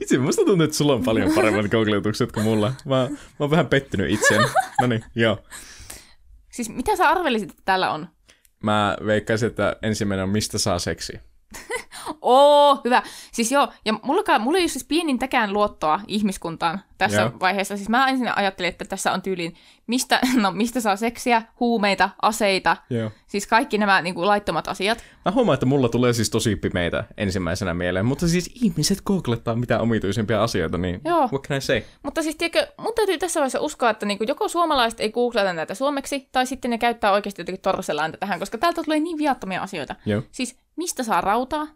Vitsi, musta tuntuu, että sulla on paljon paremmat googletukset kuin mulla. Mä, mä oon vähän pettynyt itseäni. No niin, joo. Siis mitä sä arvelisit, että täällä on? Mä veikkaisin, että ensimmäinen on mistä saa seksi. Oo, hyvä. Siis joo, ja mulla, mulla ei ole siis pienintäkään luottoa ihmiskuntaan tässä Joo. vaiheessa. Siis mä ensin ajattelin, että tässä on tyyliin, mistä, no, mistä saa seksiä, huumeita, aseita, Joo. siis kaikki nämä niin kuin, laittomat asiat. Mä huomaan, että mulla tulee siis tosi pimeitä ensimmäisenä mieleen, mutta siis ihmiset googlettaa mitä omituisimpia asioita, niin Joo. what can I say? Mutta siis tiedätkö, mun täytyy tässä vaiheessa uskoa, että niin kuin, joko suomalaiset ei googlata näitä suomeksi, tai sitten ne käyttää oikeasti jotenkin torselääntä tähän, koska täältä tulee niin viattomia asioita. Joo. Siis mistä saa rautaa,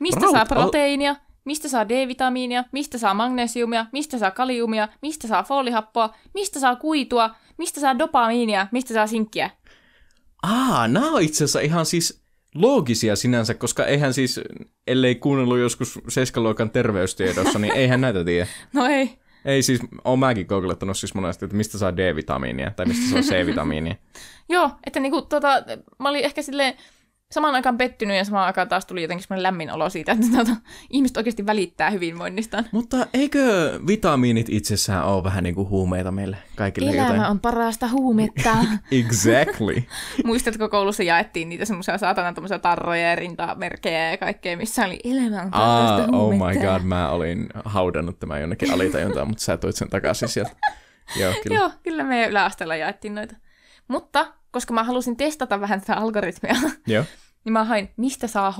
mistä Rauta- saa proteiinia, mistä saa D-vitamiinia, mistä saa magnesiumia, mistä saa kaliumia, mistä saa foolihappoa, mistä saa kuitua, mistä saa dopamiinia, mistä saa sinkkiä. Aa, nämä on itse asiassa ihan siis loogisia sinänsä, koska eihän siis, ellei kuunnellut joskus seiskaluokan terveystiedossa, niin eihän näitä tiedä. No ei. Ei siis, oon mäkin googlettanut siis monesti, että mistä saa D-vitamiinia tai mistä saa C-vitamiinia. Joo, että niinku tota, mä olin ehkä silleen samaan aikaan pettynyt ja samaan aikaan taas tuli jotenkin semmoinen lämmin olo siitä, että tota, ihmiset oikeasti välittää hyvinvoinnistaan. Mutta eikö vitamiinit itsessään ole vähän niin kuin huumeita meille kaikille Elämä jotain? on parasta huumetta. Exactly. Muistatko koulussa jaettiin niitä semmoisia saatana tommosia tarroja ja rintamerkkejä ja kaikkea, missä oli elämä on parasta Ah, oh my god, mä olin haudannut tämän jonnekin alitajuntaan, mutta sä toit sen takaisin sieltä. Joo, kyllä. Joo, kyllä meidän yläasteella jaettiin noita. Mutta, koska mä halusin testata vähän tätä algoritmia, Joo. niin mä hain, mistä saa H.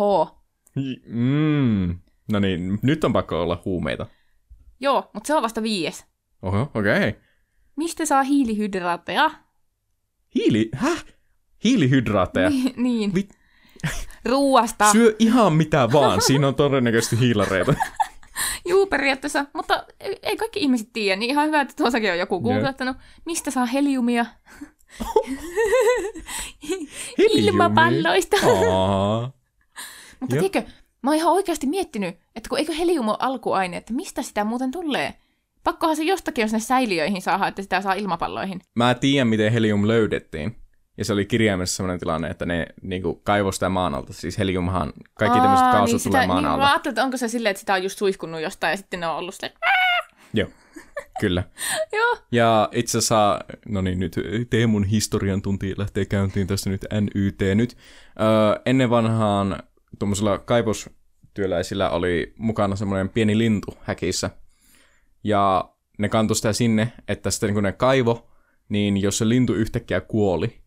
Mm. No niin, nyt on pakko olla huumeita. Joo, mutta se on vasta viies. Oho, okei. Okay. Mistä saa hiilihydraatteja? Hiili... Häh? Hiilihydraatteja? Ni- niin. Vit- Ruuasta. Syö ihan mitä vaan. Siinä on todennäköisesti hiilareita. Juu, periaatteessa. Mutta ei ei kaikki ihmiset tiedä, niin ihan hyvä, että tuossakin on joku googlettanut. Mistä saa heliumia? Ilmapalloista. Mutta tiedätkö, mä oon ihan oikeasti miettinyt, että kun eikö helium ole alkuaine, että mistä sitä muuten tulee? Pakkohan se jostakin, jos ne säiliöihin saada, että sitä saa ilmapalloihin. Mä tiedän, miten helium löydettiin. Ja se oli kirjaimessa sellainen tilanne, että ne niinku kaivoi sitä maan alta. Siis heliumhan, kaikki tämmöiset Aa, kaasut niin tulee sitä, maan niin, alta. Mä ajattelin, että onko se silleen, että sitä on just suihkunnut jostain ja sitten ne on ollut silleen, Joo, kyllä. joo. Ja itse asiassa, no niin, nyt Teemun historian tunti lähtee käyntiin tässä nyt NYT nyt. Öö, ennen vanhaan tuommoisilla kaivostyöläisillä oli mukana semmoinen pieni lintu häkissä. Ja ne kantoi sitä sinne, että sitten kun ne kaivo, niin jos se lintu yhtäkkiä kuoli,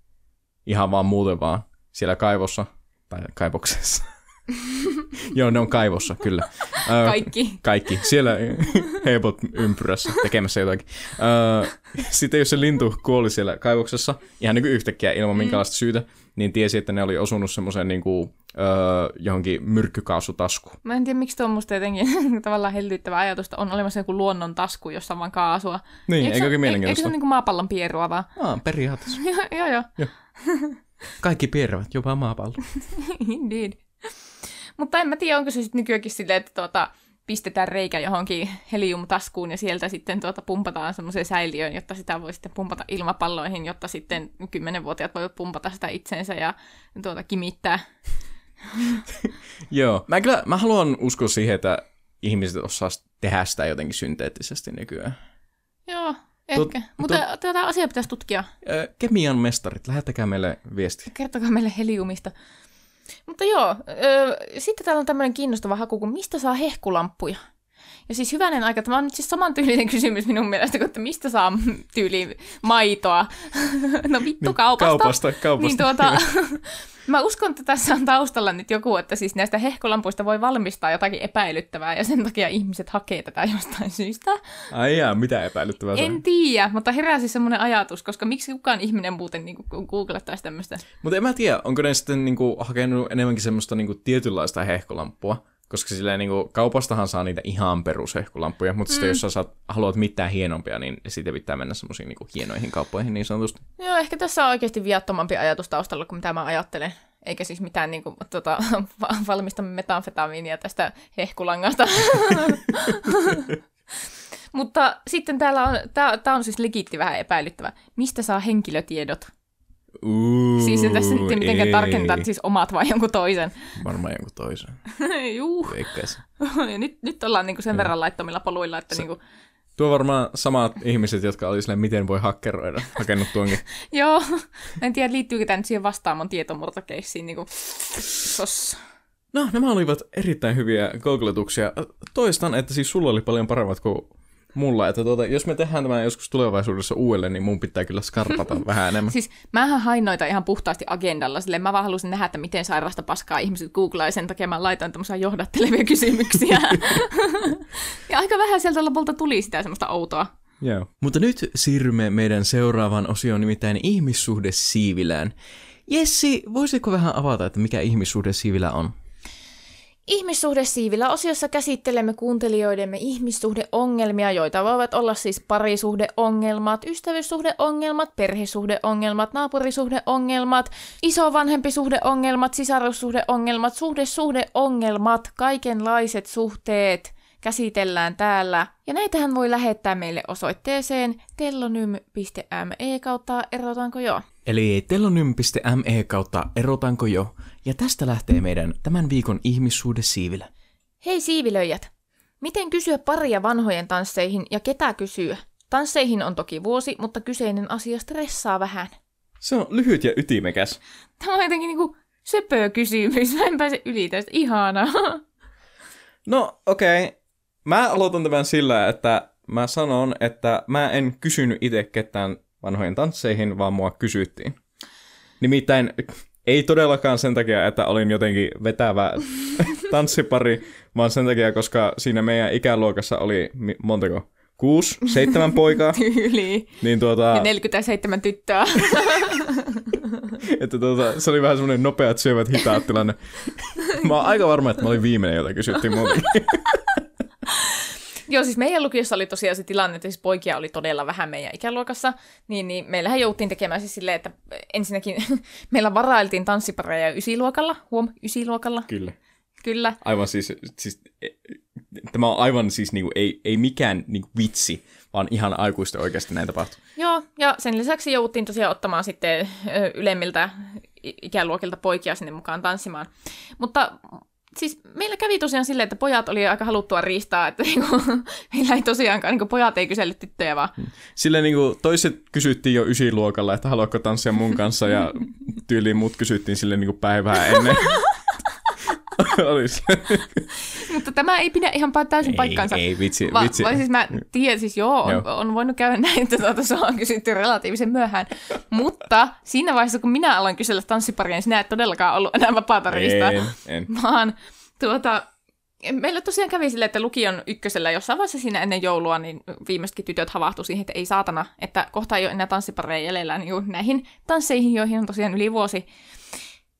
ihan vaan muuten vaan, siellä kaivossa, tai kaivoksessa. Joo, ne on kaivossa, kyllä. Öö, Kaikki. kaikki. Siellä heipot ympyrässä tekemässä jotakin. Öö, sitten jos se lintu kuoli siellä kaivoksessa, ihan niin kuin yhtäkkiä ilman minkäänlaista syytä, niin tiesi, että ne oli osunut semmoiseen niin kuin, öö, johonkin myrkkykaasutaskuun. Mä en tiedä, miksi tuo on musta jotenkin tavallaan hellyttävä ajatusta. On olemassa joku luonnon tasku, jossa on vaan kaasua. Niin, Eikö eikö se- oikein Eikö se mielenkiintoista? ole niin kuin maapallon pierua vaan? Aa, periaatteessa. joo, joo. Kaikki pierävät, jopa maapallo. Indeed. Mutta en mä tiedä, onko se sitten nykyäänkin silleen, että tuota, pistetään reikä johonkin heliumtaskuun ja sieltä sitten tuota pumpataan semmoiseen säiliöön, jotta sitä voi sitten pumpata ilmapalloihin, jotta sitten kymmenenvuotiaat voivat pumpata sitä itseensä ja tuota kimittää. Joo. Mä, kyllä, mä haluan uskoa siihen, että ihmiset osaa tehdä sitä jotenkin synteettisesti nykyään. Joo, ehkä. Mutta tätä asiaa pitäisi tutkia. Kemian mestarit, lähettäkää meille viesti. Kertokaa meille heliumista. Mutta joo, ö, sitten täällä on tämmöinen kiinnostava haku, kun mistä saa hehkulamppuja? Ja siis hyvänen aika, tämä on nyt siis samantyylinen kysymys minun mielestä, kuin että mistä saa tyyli maitoa. no vittu kaupasta. Kaupasta, kaupasta. Niin tuota, mä uskon, että tässä on taustalla nyt joku, että siis näistä hehkulampuista voi valmistaa jotakin epäilyttävää ja sen takia ihmiset hakee tätä jostain syystä. Ai jaa, mitä epäilyttävää se on. En tiedä, mutta herää siis semmoinen ajatus, koska miksi kukaan ihminen muuten niin googlettaisi tämmöistä. Mutta en mä tiedä, onko ne sitten niinku hakenut enemmänkin semmoista niinku tietynlaista hehkulampua, koska silleen niinku kaupastahan saa niitä ihan perushehkulampuja, mutta mm. sitten jos sä saat, haluat mitään hienompia, niin sitten pitää mennä semmoisiin niinku hienoihin kauppoihin niin sanotusti. Joo, ehkä tässä on oikeasti viattomampi ajatus taustalla kuin mitä mä ajattelen. Eikä siis mitään niin kuin, tota, va- valmistamme metanfetamiinia tästä hehkulangasta. Mutta sitten täällä on, tää, on siis legiitti vähän epäilyttävä. Mistä saa henkilötiedot? Uu, Siis en tässä nyt mitenkään ei. tarkentaa, siis omat vai jonkun toisen. Varmaan jonkun toisen. Juu. Veikkaisin. Ja nyt, nyt ollaan niinku sen verran laittomilla poluilla, että niinku, Tuo varmaan samat ihmiset, jotka oli silleen, miten voi hakkeroida, hakenut tuonkin. joo. En tiedä, liittyykö tämä nyt siihen vastaamon tietomurtokeissiin. Niinku, sos. No, nämä olivat erittäin hyviä googletuksia. Toistan, että siis sulla oli paljon paremmat kuin mulla. Että tuota, jos me tehdään tämä joskus tulevaisuudessa uudelleen, niin mun pitää kyllä skarpata vähän enemmän. Siis mähän hain noita ihan puhtaasti agendalla, silleen mä vaan halusin nähdä, että miten sairasta paskaa ihmiset googlaa, ja sen takia mä laitoin tämmöisiä johdattelevia kysymyksiä. ja aika vähän sieltä lopulta tuli sitä semmoista outoa. Joo. Mutta nyt siirrymme meidän seuraavaan osioon, nimittäin ihmissuhde siivilään. Jessi, voisitko vähän avata, että mikä ihmissuhde siivilä on? Ihmissuhdesiivillä osiossa käsittelemme kuuntelijoidemme ihmissuhdeongelmia, joita voivat olla siis parisuhdeongelmat, ystävyyssuhdeongelmat, perhesuhdeongelmat, naapurisuhdeongelmat, isovanhempisuhdeongelmat, sisarussuhdeongelmat, suhdesuhdeongelmat, kaikenlaiset suhteet käsitellään täällä. Ja näitähän voi lähettää meille osoitteeseen tellonym.me kautta erotanko jo. Eli telonym.me kautta erotanko jo, ja tästä lähtee meidän tämän viikon ihmissuhde siivilä. Hei siivilöijät! Miten kysyä paria vanhojen tansseihin ja ketä kysyä? Tansseihin on toki vuosi, mutta kyseinen asia stressaa vähän. Se on lyhyt ja ytimekäs. Tämä on jotenkin niinku söpö kysymys. Mä en pääse yli tästä. Ihanaa. No okei, okay. Mä aloitan tämän sillä, että mä sanon, että mä en kysynyt itse ketään vanhojen tansseihin, vaan mua kysyttiin. Nimittäin ei todellakaan sen takia, että olin jotenkin vetävä tanssipari, vaan sen takia, koska siinä meidän ikäluokassa oli montako? Kuusi, seitsemän poikaa. Tyyliin. Niin tuota, Ja 47 tyttöä. että tuota, se oli vähän semmoinen nopeat syövät hitaat tilanne. Mä oon aika varma, että mä olin viimeinen, jota kysyttiin muutenkin. Joo, siis meidän lukiossa oli tosiaan se tilanne, että siis poikia oli todella vähän meidän ikäluokassa, niin, niin meillähän jouttiin tekemään siis silleen, että ensinnäkin meillä varailtiin tanssipareja ysiluokalla, huom, ysiluokalla, Kyllä. kyllä. Aivan siis, siis e- tämä on aivan siis niinku, ei, ei mikään niinku vitsi, vaan ihan aikuisten oikeasti näin tapahtuu. Joo, ja sen lisäksi jouduttiin tosiaan ottamaan sitten ylemmiltä ikäluokilta poikia sinne mukaan tanssimaan. Mutta siis meillä kävi tosiaan silleen, että pojat oli aika haluttua riistaa, että niinku, meillä ei tosiaankaan, niinku, pojat ei kyselle tyttöjä, vaan Silleen niinku, toiset kysyttiin jo ysiluokalla, että haluatko tanssia mun kanssa, ja tyyliin mut kysyttiin sille niinku päivää ennen. Oli se. Mutta tämä ei pidä ihan täysin. Ei, ei vitsi, Va- vitsi. Vai siis mä tiedän, siis joo, on, Joo. on voinut käydä näin, että tuota, se on kysytty relatiivisen myöhään. Mutta siinä vaiheessa, kun minä aloin kysellä tanssiparia, niin sinä et todellakaan ollut enää vapaata riistaa. En, en. Vaan tuota, meillä tosiaan kävi silleen, että lukion ykkösellä jossain vaiheessa siinä ennen joulua, niin viimeisetkin tytöt havahtu siihen, että ei saatana, että kohta ei ole enää tanssipareja jäljellä niin kuin näihin tansseihin, joihin on tosiaan yli vuosi.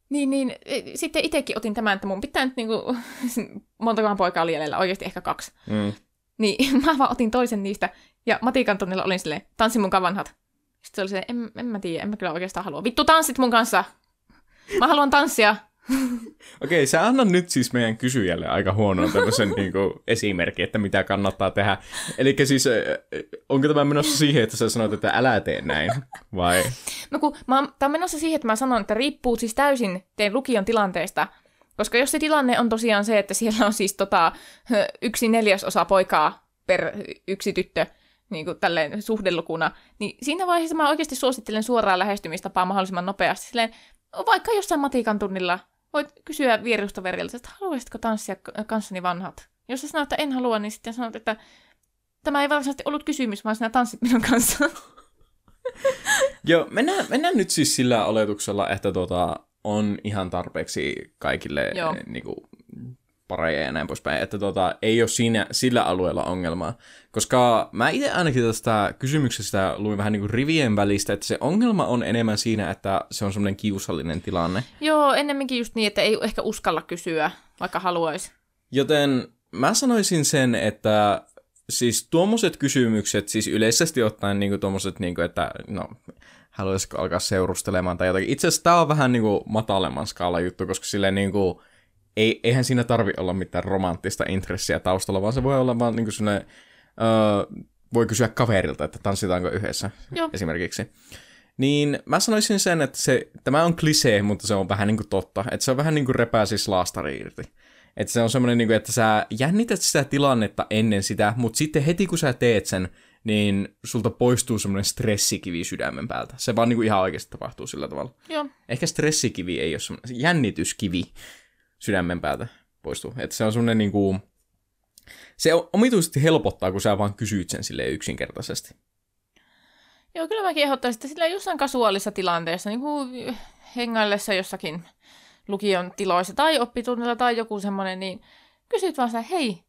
Niin, niin e, sitten itsekin otin tämän, että mun pitää nyt niinku, montakohan poikaa oli jäljellä, oikeasti ehkä kaksi. Mm. Niin mä vaan otin toisen niistä, ja matikan tunnilla olin silleen, tanssi mun vanhat. Sitten se oli silleen, en, en mä tiedä, en mä kyllä oikeastaan halua. Vittu, tanssit mun kanssa! Mä haluan tanssia. Okei, sä anna nyt siis meidän kysyjälle aika huonoa tämmöisen niinku esimerkki, että mitä kannattaa tehdä. Eli siis, onko tämä menossa siihen, että sä sanot, että älä tee näin, vai? No kun mä, tää on menossa siihen, että mä sanon, että riippuu siis täysin teidän lukion tilanteesta. Koska jos se tilanne on tosiaan se, että siellä on siis tota, yksi neljäsosa poikaa per yksi tyttö, niin kuin tälleen suhdelukuna, niin siinä vaiheessa mä oikeasti suosittelen suoraa lähestymistapaa mahdollisimman nopeasti. Silleen, vaikka jossain matikan tunnilla voit kysyä vierustoverilta, että haluaisitko tanssia kanssani vanhat? Jos sä sanot, että en halua, niin sitten sanot, että tämä ei varsinaisesti ollut kysymys, vaan sinä tanssit minun kanssa. Joo, mennään, mennään nyt siis sillä oletuksella, että tota, on ihan tarpeeksi kaikille Joo. eh, niinku, pareja ja näin poispäin, että tota, ei ole siinä, sillä alueella ongelmaa. Koska mä itse ainakin tästä kysymyksestä luin vähän niinku rivien välistä, että se ongelma on enemmän siinä, että se on semmoinen kiusallinen tilanne. Joo, ennemminkin just niin, että ei ehkä uskalla kysyä, vaikka haluaisi. Joten mä sanoisin sen, että siis tuommoiset kysymykset, siis yleisesti ottaen niinku tuommoiset, niinku, että no, haluaisiko alkaa seurustelemaan tai jotakin. Itse asiassa tää on vähän niinku matalemman skaalan juttu, koska silleen niinku, ei, eihän siinä tarvi olla mitään romanttista intressiä taustalla, vaan se voi olla vaan niinku sellainen, öö, voi kysyä kaverilta, että tanssitaanko yhdessä Joo. esimerkiksi. Niin mä sanoisin sen, että se, tämä on klisee, mutta se on vähän niin kuin totta. Että se on vähän niin kuin repää siis laastari irti. Että se on semmoinen, niin kuin, että sä jännität sitä tilannetta ennen sitä, mutta sitten heti kun sä teet sen, niin sulta poistuu semmoinen stressikivi sydämen päältä. Se vaan niin kuin ihan oikeasti tapahtuu sillä tavalla. Joo. Ehkä stressikivi ei ole semmoinen, se jännityskivi sydämen päältä poistuu. Että se on semmoinen niin kuin, se omituisesti helpottaa, kun sä vaan kysyt sen silleen yksinkertaisesti. Joo, kyllä mäkin ehdottaisin, että sillä jossain kasuaalissa tilanteessa, niin kuin hengaillessa jossakin lukion tiloissa tai oppitunnilla tai joku semmoinen, niin kysyt vaan sitä, hei,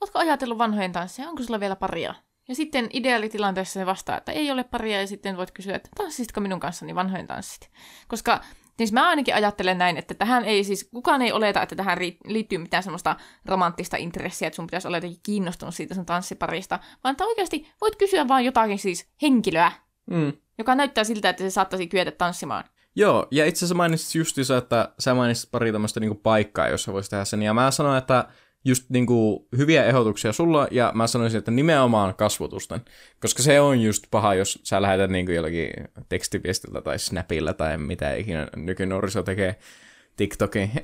ootko ajatellut vanhojen tansseja, onko sulla vielä paria? Ja sitten ideaalitilanteessa se vastaa, että ei ole paria, ja sitten voit kysyä, että tanssisitko minun kanssani vanhojen tanssit? Koska siis mä ainakin ajattelen näin, että tähän ei siis, kukaan ei oleta, että tähän liittyy mitään semmoista romanttista intressiä, että sun pitäisi olla jotenkin kiinnostunut siitä sun tanssiparista, vaan että oikeasti voit kysyä vaan jotakin siis henkilöä, Mm. joka näyttää siltä, että se saattaisi kyetä tanssimaan. Joo, ja itse asiassa mainitsit justiinsa, että sä mainitsit pari tämmöistä niinku paikkaa, jossa voisi tehdä sen, ja mä sanoin, että just niinku hyviä ehdotuksia sulla, ja mä sanoisin, että nimenomaan kasvotusten, koska se on just paha, jos sä lähetät niinku jollakin tekstiviestillä tai snapilla tai mitä ikinä nykynuoriso tekee TikTokin.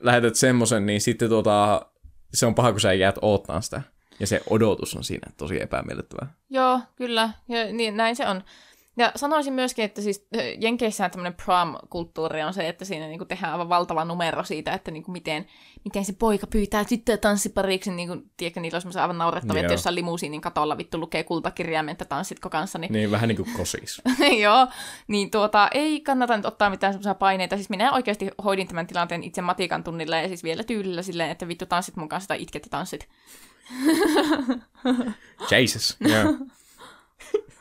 lähetät semmosen, niin sitten tuota, se on paha, kun sä jäät oottaan sitä. Ja se odotus on siinä tosi epämiellyttävää. Joo, kyllä. Ja niin, näin se on. Ja sanoisin myöskin, että siis Jenkeissään tämmöinen prom-kulttuuri on se, että siinä niinku tehdään aivan valtava numero siitä, että niinku miten, miten se poika pyytää tyttöä tanssipariksi. Niinku, tiedätkö, niillä on semmoisia aivan naurettavia, että jossain limusiinin katolla vittu lukee kultakirjaimen, että tanssitko kanssa. Niin, niin vähän niin kuin kosis. Joo, niin tuota, ei kannata nyt ottaa mitään semmoisia paineita. Siis minä oikeasti hoidin tämän tilanteen itse matikan tunnilla ja siis vielä tyylillä silleen, että vittu tanssit mun kanssa tai itket ja tanssit. Jesus, yeah.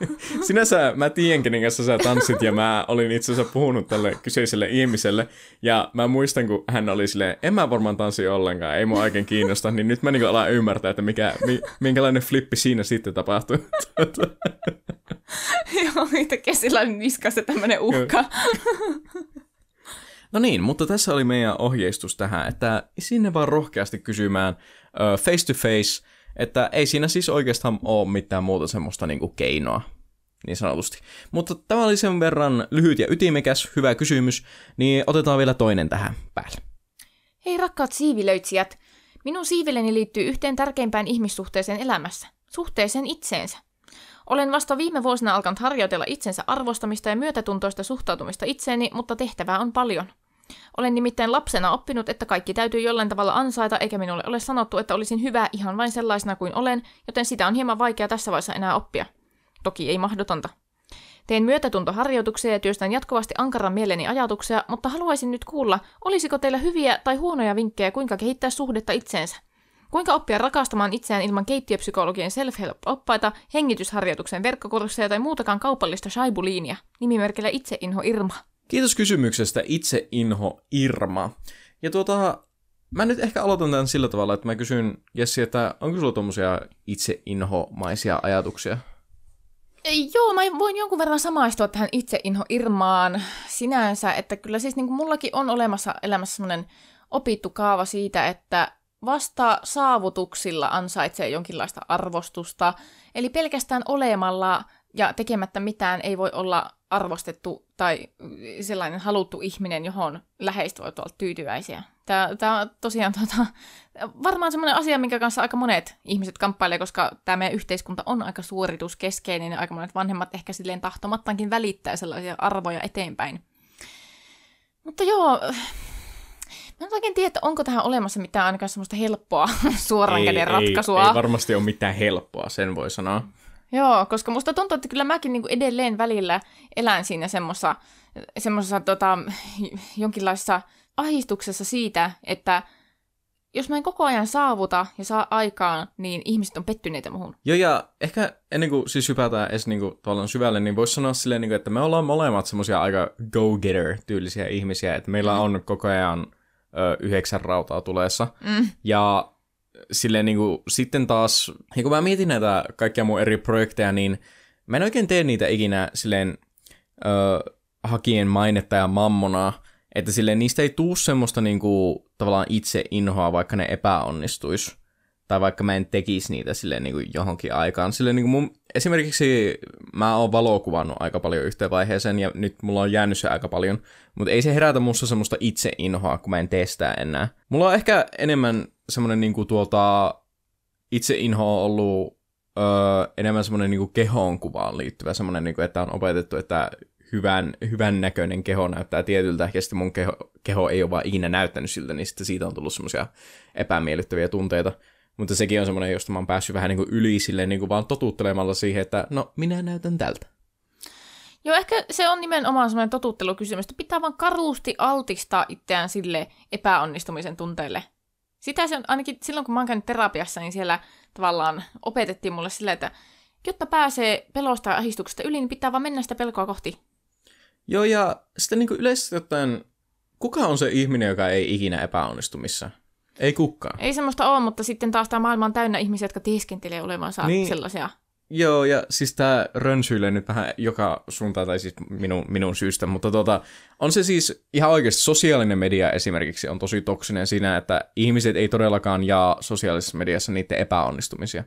Sinänsä mä tiedän, kenen kanssa sä tanssit, ja mä olin itse asiassa puhunut tälle kyseiselle ihmiselle, ja mä muistan, kun hän oli silleen, en mä varmaan tanssi ollenkaan, ei mua oikein kiinnosta, niin nyt mä niin alan ymmärtää, että mikä, mi, minkälainen flippi siinä sitten tapahtui. Joo, yhtäkkiä sillä oli niskassa tämmönen uhka. No niin, mutta tässä oli meidän ohjeistus tähän, että sinne vaan rohkeasti kysymään face to face, että ei siinä siis oikeastaan ole mitään muuta semmoista niinku keinoa, niin sanotusti. Mutta tämä oli sen verran lyhyt ja ytimekäs, hyvä kysymys, niin otetaan vielä toinen tähän päälle. Hei rakkaat siivilöitsijät, minun siivileni liittyy yhteen tärkeimpään ihmissuhteeseen elämässä, suhteeseen itseensä. Olen vasta viime vuosina alkanut harjoitella itsensä arvostamista ja myötätuntoista suhtautumista itseeni, mutta tehtävää on paljon. Olen nimittäin lapsena oppinut, että kaikki täytyy jollain tavalla ansaita, eikä minulle ole sanottu, että olisin hyvä ihan vain sellaisena kuin olen, joten sitä on hieman vaikea tässä vaiheessa enää oppia. Toki ei mahdotonta. Teen myötätuntoharjoituksia ja työstän jatkuvasti ankaran mieleni ajatuksia, mutta haluaisin nyt kuulla, olisiko teillä hyviä tai huonoja vinkkejä, kuinka kehittää suhdetta itseensä? Kuinka oppia rakastamaan itseään ilman keittiöpsykologien self-help-oppaita, hengitysharjoituksen verkkokursseja tai muutakaan kaupallista shaibuliinia? Nimimerkillä Itseinho Irma. Kiitos kysymyksestä Itseinho Irma. Ja tuota, mä nyt ehkä aloitan tämän sillä tavalla, että mä kysyn Jessi, että onko sulla tuommoisia itseinhomaisia ajatuksia? Joo, mä voin jonkun verran samaistua tähän itseinho Irmaan sinänsä, että kyllä siis niin kuin mullakin on olemassa elämässä semmoinen opittu kaava siitä, että vasta saavutuksilla ansaitsee jonkinlaista arvostusta. Eli pelkästään olemalla ja tekemättä mitään ei voi olla arvostettu tai sellainen haluttu ihminen, johon läheistä voi olla tyytyväisiä. Tämä, tämä on tosiaan tuota, varmaan sellainen asia, minkä kanssa aika monet ihmiset kamppailee, koska tämä meidän yhteiskunta on aika suorituskeskeinen ja aika monet vanhemmat ehkä silleen tahtomattaankin välittää sellaisia arvoja eteenpäin. Mutta joo, Mä en oikein tiedä, että onko tähän olemassa mitään ainakaan semmoista helppoa suoran käden ratkaisua. Ei, ei varmasti ole mitään helppoa, sen voi sanoa. Joo, koska musta tuntuu, että kyllä mäkin niin edelleen välillä elän siinä semmoisessa, semmoisessa tota, jonkinlaisessa ahistuksessa siitä, että jos mä en koko ajan saavuta ja saa aikaan, niin ihmiset on pettyneitä muhun. Joo, ja ehkä ennen kuin siis hypätään edes niin kuin, syvälle, niin voisi sanoa silleen, niin kuin, että me ollaan molemmat semmoisia aika go-getter-tyylisiä ihmisiä, että meillä mm. on koko ajan ö, yhdeksän rautaa tuleessa. Mm. Ja silleen niin kuin, sitten taas, niin kun mä mietin näitä kaikkia mun eri projekteja, niin mä en oikein tee niitä ikinä silleen ö, hakien mainetta ja mammonaa, että silleen niistä ei tuu semmoista niin kuin, tavallaan itse inhoa, vaikka ne epäonnistuis. Tai vaikka mä en tekisi niitä silleen niin kuin johonkin aikaan. Silleen niin kuin mun, esimerkiksi mä oon valokuvannut aika paljon yhteen vaiheeseen ja nyt mulla on jäänyt se aika paljon. Mutta ei se herätä musta semmoista itse inhoa, kun mä en tee sitä enää. Mulla on ehkä enemmän semmoinen niinku tuolta itse inho on ollut öö, enemmän semmoinen niinku kehoon kuvaan liittyvä semmoinen, niinku, että on opetettu, että hyvän, hyvän näköinen keho näyttää tietyltä, ja sitten mun keho, keho ei ole vaan ikinä näyttänyt siltä, niin sitten siitä on tullut semmoisia epämiellyttäviä tunteita. Mutta sekin on semmoinen, josta mä oon päässyt vähän niin kuin yli silleen, niin kuin vaan totuttelemalla siihen, että no, minä näytän tältä. Joo, ehkä se on nimenomaan semmoinen totuttelukysymys, että pitää vaan karuusti altistaa itseään sille epäonnistumisen tunteelle. Sitä se on, ainakin silloin kun mä oon käynyt terapiassa, niin siellä tavallaan opetettiin mulle sillä, että jotta pääsee pelosta ja ahdistuksesta yli, niin pitää vaan mennä sitä pelkoa kohti. Joo, ja sitten niin yleisesti ottaen, kuka on se ihminen, joka ei ikinä epäonnistu missään? Ei kukaan. Ei semmoista ole, mutta sitten taas tämä maailma on täynnä ihmisiä, jotka teeskentelee olevansa niin, sellaisia. Joo, ja siis tämä rönsyilee nyt vähän joka suuntaan, tai siis minun, minun syystä, mutta tota, on se siis ihan oikeasti sosiaalinen media esimerkiksi on tosi toksinen siinä, että ihmiset ei todellakaan jaa sosiaalisessa mediassa niiden epäonnistumisia,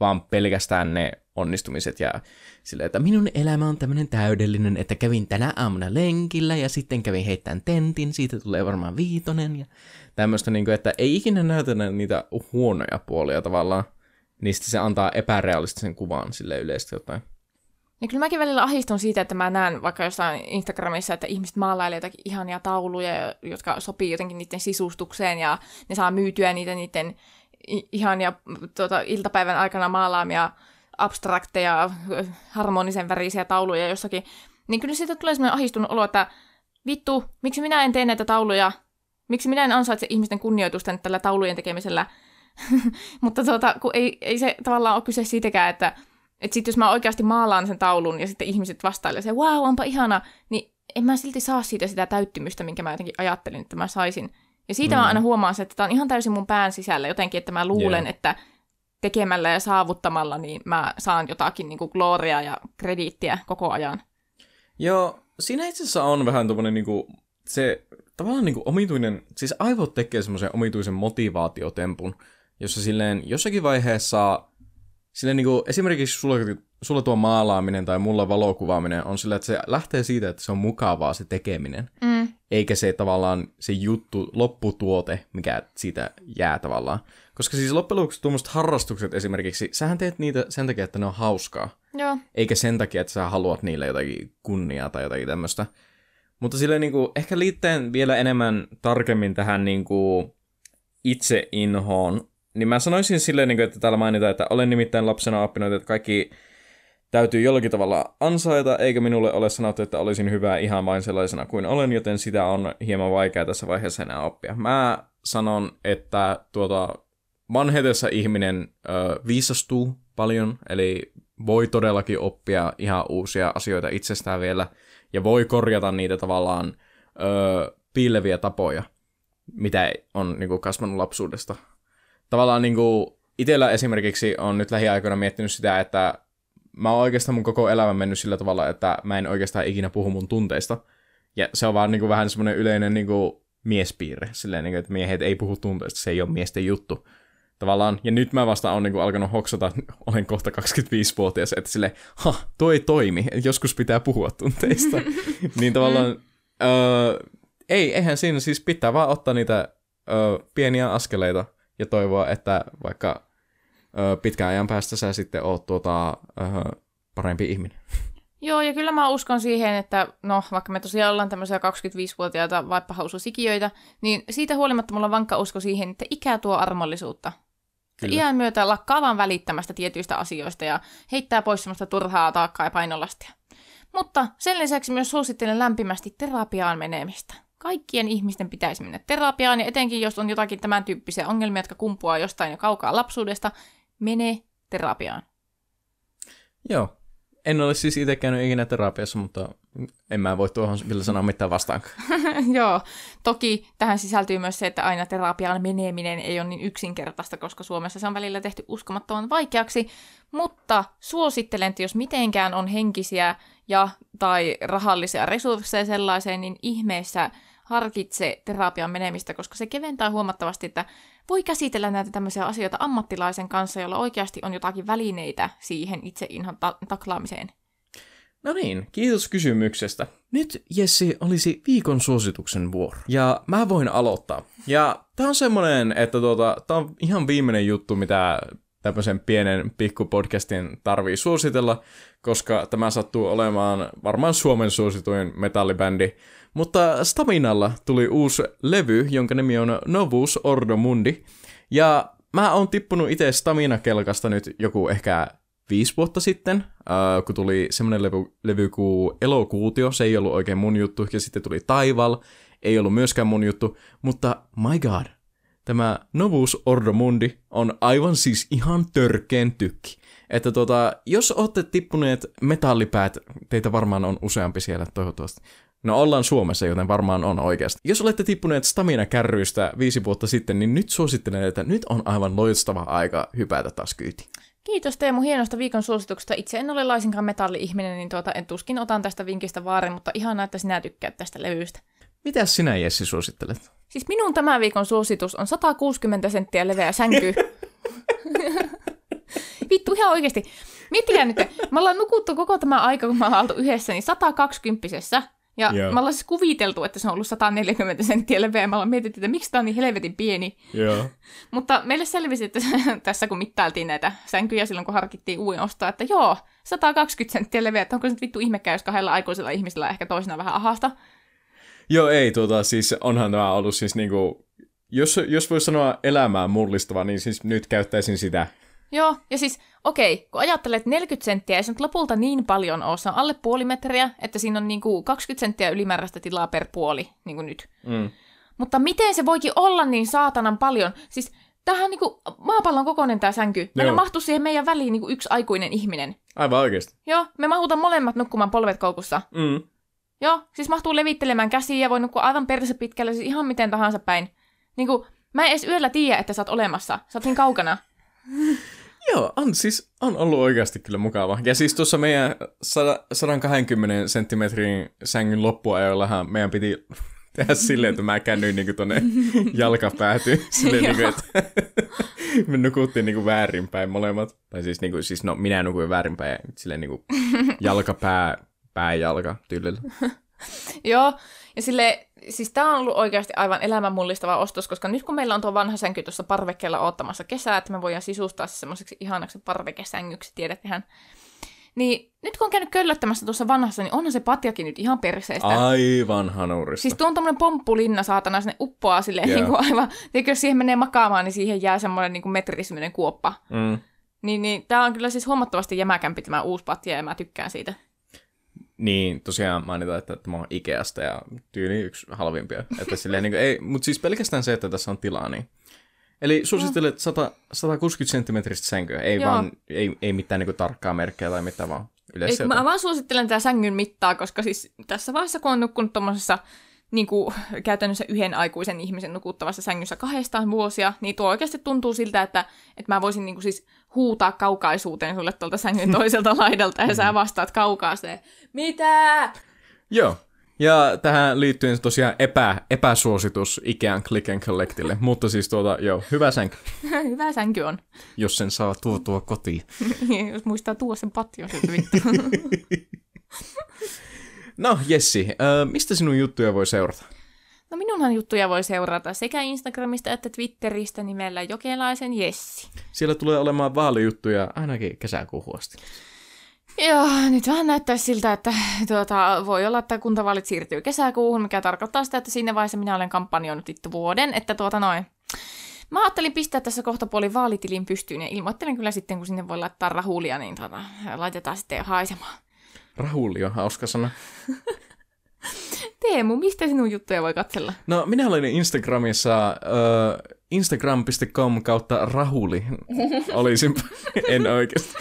vaan pelkästään ne onnistumiset ja silleen, että minun elämä on tämmöinen täydellinen, että kävin tänä aamuna lenkillä ja sitten kävin heittämään tentin, siitä tulee varmaan viitonen ja tämmöistä, niin kuin, että ei ikinä näytä niitä huonoja puolia tavallaan niin sitten se antaa epärealistisen kuvan sille yleisesti jotain. Ja kyllä mäkin välillä ahistun siitä, että mä näen vaikka jossain Instagramissa, että ihmiset maalailee jotakin ihania tauluja, jotka sopii jotenkin niiden sisustukseen ja ne saa myytyä niitä niiden ihania tuota, iltapäivän aikana maalaamia abstrakteja, harmonisen värisiä tauluja jossakin. Niin kyllä siitä tulee sellainen ahistunut olo, että vittu, miksi minä en tee näitä tauluja? Miksi minä en ansaitse ihmisten kunnioitusta tällä taulujen tekemisellä? Mutta tuota, kun ei, ei se tavallaan ole kyse siitäkään, että että sitten jos mä oikeasti maalaan sen taulun ja sitten ihmiset vastailee se, wow, onpa ihana, niin en mä silti saa siitä sitä täyttymystä, minkä mä jotenkin ajattelin, että mä saisin. Ja siitä mm. mä aina huomaan se, että tämä on ihan täysin mun pään sisällä jotenkin, että mä luulen, yeah. että tekemällä ja saavuttamalla, niin mä saan jotakin niin kuin gloriaa ja krediittiä koko ajan. Joo, siinä itse asiassa on vähän tuommoinen niin kuin, se tavallaan niin kuin omituinen, siis aivot tekee semmoisen omituisen motivaatiotempun, jossa silleen jossakin vaiheessa Silleen niin kuin, esimerkiksi sulla, sulla tuo maalaaminen tai mulla valokuvaaminen on sillä, että se lähtee siitä, että se on mukavaa se tekeminen. Mm. Eikä se tavallaan se juttu, lopputuote, mikä siitä jää tavallaan. Koska siis loppujen lopuksi tuommoiset harrastukset esimerkiksi, sähän teet niitä sen takia, että ne on hauskaa. Joo. Eikä sen takia, että sä haluat niille jotakin kunniaa tai jotakin tämmöistä. Mutta silleen niin kuin, ehkä liitteen vielä enemmän tarkemmin tähän niin kuin, itse inhoon niin mä sanoisin silleen, niin että täällä mainitaan, että olen nimittäin lapsena oppinut, että kaikki täytyy jollakin tavalla ansaita, eikä minulle ole sanottu, että olisin hyvä ihan vain sellaisena kuin olen, joten sitä on hieman vaikea tässä vaiheessa enää oppia. Mä sanon, että tuota, vanhetessa ihminen ö, viisastuu paljon, eli voi todellakin oppia ihan uusia asioita itsestään vielä, ja voi korjata niitä tavallaan ö, piileviä tapoja, mitä on niin kuin, kasvanut lapsuudesta tavallaan niin kuin itsellä esimerkiksi on nyt lähiaikoina miettinyt sitä, että mä oon oikeastaan mun koko elämä mennyt sillä tavalla, että mä en oikeastaan ikinä puhu mun tunteista. Ja se on vaan niin kuin vähän semmoinen yleinen niin kuin miespiirre, silleen, niin kuin, että miehet ei puhu tunteista, se ei ole miesten juttu. Tavallaan, ja nyt mä vasta on niin alkanut hoksata, olen kohta 25-vuotias, että sille, ha, tuo ei toimi, joskus pitää puhua tunteista. niin tavallaan, öö, ei, eihän siinä siis pitää vaan ottaa niitä öö, pieniä askeleita ja toivoa, että vaikka ö, pitkän ajan päästä sä sitten oot tuota, ö, parempi ihminen. Joo, ja kyllä mä uskon siihen, että no, vaikka me tosiaan ollaan tämmöisiä 25-vuotiaita vaippahaususikiöitä, niin siitä huolimatta mulla on vankka usko siihen, että ikä tuo armollisuutta. Kyllä. Iän myötä lakkaa vaan välittämästä tietyistä asioista ja heittää pois semmoista turhaa taakkaa ja painolastia. Mutta sen lisäksi myös suosittelen lämpimästi terapiaan menemistä kaikkien ihmisten pitäisi mennä terapiaan, ja etenkin jos on jotakin tämän tyyppisiä ongelmia, jotka kumpuaa jostain jo kaukaa lapsuudesta, mene terapiaan. Joo. En ole siis itse käynyt ikinä terapiassa, mutta en mä voi tuohon vielä sanoa mitään vastaan. Joo, toki tähän sisältyy myös se, että aina terapiaan meneminen ei ole niin yksinkertaista, koska Suomessa se on välillä tehty uskomattoman vaikeaksi, mutta suosittelen, että jos mitenkään on henkisiä ja tai rahallisia resursseja sellaiseen, niin ihmeessä harkitse terapian menemistä, koska se keventää huomattavasti, että voi käsitellä näitä tämmöisiä asioita ammattilaisen kanssa, jolla oikeasti on jotakin välineitä siihen itse inhon ta- taklaamiseen. No niin, kiitos kysymyksestä. Nyt Jessi olisi viikon suosituksen vuoro. Ja mä voin aloittaa. Ja tää on semmonen, että tuota, tää on ihan viimeinen juttu, mitä tämmöisen pienen pikkupodcastin tarvii suositella, koska tämä sattuu olemaan varmaan Suomen suosituin metallibändi. Mutta Staminalla tuli uusi levy, jonka nimi on Novus Ordo Mundi. Ja mä oon tippunut itse Stamina-kelkasta nyt joku ehkä viisi vuotta sitten, äh, kun tuli semmoinen levy, levy kuin Elokuutio, se ei ollut oikein mun juttu, ja sitten tuli Taival, ei ollut myöskään mun juttu, mutta my god, tämä Novus Ordo Mundi on aivan siis ihan törkeen tykki. Että tota, jos olette tippuneet metallipäät, teitä varmaan on useampi siellä toivottavasti. No ollaan Suomessa, joten varmaan on oikeasti. Jos olette tippuneet stamina-kärryistä viisi vuotta sitten, niin nyt suosittelen, että nyt on aivan loistava aika hypätä taas kyytiin. Kiitos Teemu hienosta viikon suosituksesta. Itse en ole laisinkaan metalli-ihminen, niin tuota, en tuskin otan tästä vinkistä vaarin, mutta ihan että sinä tykkäät tästä levystä. Mitäs sinä Jessi suosittelet? Siis minun tämän viikon suositus on 160 senttiä leveä sänky. Vittu ihan oikeasti. Miettikää nyt, me ollaan nukuttu koko tämä aika, kun me ollaan oltu yhdessä, niin 120 Ja Joo. me ollaan siis kuviteltu, että se on ollut 140 senttiä leveä. Me ollaan mietitty, että miksi tämä on niin helvetin pieni. Joo. Mutta meille selvisi, että tässä kun mittailtiin näitä sänkyjä silloin, kun harkittiin uuden ostaa, että joo, 120 senttiä leveä, että onko se nyt vittu ihmekään, jos kahdella aikuisella ihmisellä ehkä toisena vähän ahasta. Joo, ei, tuota, siis onhan tämä ollut siis niinku, jos, jos voi sanoa elämää mullistava, niin siis nyt käyttäisin sitä. Joo, ja siis okei, kun ajattelet 40 senttiä, ei se nyt lopulta niin paljon ole, se on alle puoli metriä, että siinä on niinku 20 senttiä ylimääräistä tilaa per puoli, niin kuin nyt. Mm. Mutta miten se voikin olla niin saatanan paljon? Siis tämähän on niinku maapallon kokoinen tämä sänky. Meillä Joo. mahtuu siihen meidän väliin niinku yksi aikuinen ihminen. Aivan oikeasti. Joo, me mahutaan molemmat nukkumaan polvet koukussa. Mm. Joo, siis mahtuu levittelemään käsiä ja voi nukkua aivan perse pitkälle, siis ihan miten tahansa päin. Niinku, mä en edes yöllä tiedä, että sä oot olemassa. Sä oot niin kaukana. Joo, on siis on ollut oikeasti kyllä mukava. Ja siis tuossa meidän 100, 120 senttimetrin sängyn loppuajoillahan meidän piti tehdä silleen, että mä käännyin niinku tonne jalkapäätyyn. Silleen, niinku, että me nukuttiin niinku väärinpäin molemmat. Tai siis, niinku, siis no, minä nukuin väärinpäin ja silleen niinku jalkapää, pääjalka tyylillä. Joo, ja sille, siis tää on ollut oikeasti aivan elämänmullistava ostos, koska nyt kun meillä on tuo vanha sänky tuossa parvekkeella oottamassa kesää, että me voidaan sisustaa se semmoiseksi ihanaksi parvekesängyksi, tiedättehän. Niin nyt kun on käynyt köllöttämässä tuossa vanhassa, niin onhan se patjakin nyt ihan perseestä. Aivan hanuurista. Siis tuo on tommonen pomppulinna, saatana, sinne uppoaa silleen Joo. niin kuin aivan, tiedätkö, jos siihen menee makaamaan, niin siihen jää semmoinen niin metrisminen kuoppa. Mm. Niin, niin tää on kyllä siis huomattavasti jämäkämpi tämä uusi patja, ja mä tykkään siitä. Niin, tosiaan mainitaan, että tämä on Ikeasta ja tyyli yksi halvimpia. Että silleen, niin kuin, ei, mutta siis pelkästään se, että tässä on tilaa, niin. Eli suosittelet 100, 160 senttimetristä sänkyä, ei Joo. vaan, ei, ei mitään niin kuin, tarkkaa merkkejä tai mitään, vaan yleensä mä vaan suosittelen tätä sängyn mittaa, koska siis tässä vaiheessa, kun on nukkunut tuommoisessa niin kuin, käytännössä yhden aikuisen ihmisen nukuttavassa sängyssä kahdestaan vuosia, niin tuo oikeasti tuntuu siltä, että, että mä voisin niin kuin, siis huutaa kaukaisuuteen sulle tuolta sängyn toiselta laidalta, ja sä vastaat kaukaaseen. Mitä? Joo. Ja tähän liittyen tosiaan epä, epäsuositus Ikean Click and Collectille, mutta siis tuota, joo, hyvä sänky, Hyvä sänky on. jos sen saa tuotua kotiin. Jos muistaa tuoda sen patjon vittu. No, Jessi, äh, mistä sinun juttuja voi seurata? No minunhan juttuja voi seurata sekä Instagramista että Twitteristä nimellä Jokelaisen Jessi. Siellä tulee olemaan vaalijuttuja ainakin kesäkuuhun asti. Joo, nyt vähän näyttää siltä, että tuota, voi olla, että kuntavaalit siirtyy kesäkuuhun, mikä tarkoittaa sitä, että siinä vaiheessa minä olen kampanjoinut vittu vuoden, että tuota noin. Mä ajattelin pistää tässä kohta puoli vaalitilin pystyyn ja ilmoittelen kyllä sitten, kun sinne voi laittaa rahulia, niin tuota, laitetaan sitten haisemaan. Rahuli on hauska sana. Teemu, mistä sinun juttuja voi katsella? No, minä olen Instagramissa uh, instagram.com kautta rahuli. Olisin, en oikeasti.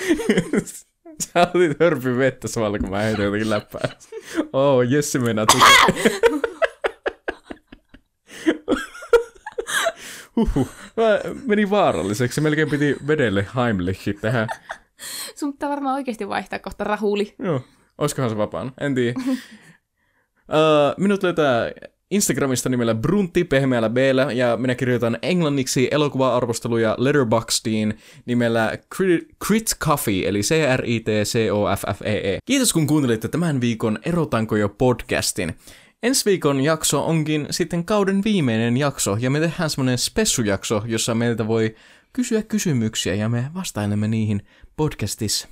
Sä otit hörpy vettä samalla, kun mä heitän jotenkin läppää. Oh, Jessi meinaa tukea. Huhhuh. Mä meni vaaralliseksi. Melkein piti vedelle Heimlichit tähän. Sun pitää varmaan oikeasti vaihtaa kohta rahuli. Joo. Oiskohan se vapaana? En tiedä. uh, minut löytää Instagramista nimellä Brunti pehmeällä b ja minä kirjoitan englanniksi elokuva-arvosteluja Letterboxdiin nimellä Crit, Coffee, eli C-R-I-T-C-O-F-F-E-E. Kiitos kun kuuntelitte tämän viikon Erotanko jo podcastin. Ensi viikon jakso onkin sitten kauden viimeinen jakso, ja me tehdään semmonen spessujakso, jossa meiltä voi kysyä kysymyksiä, ja me vastailemme niihin podcastissa.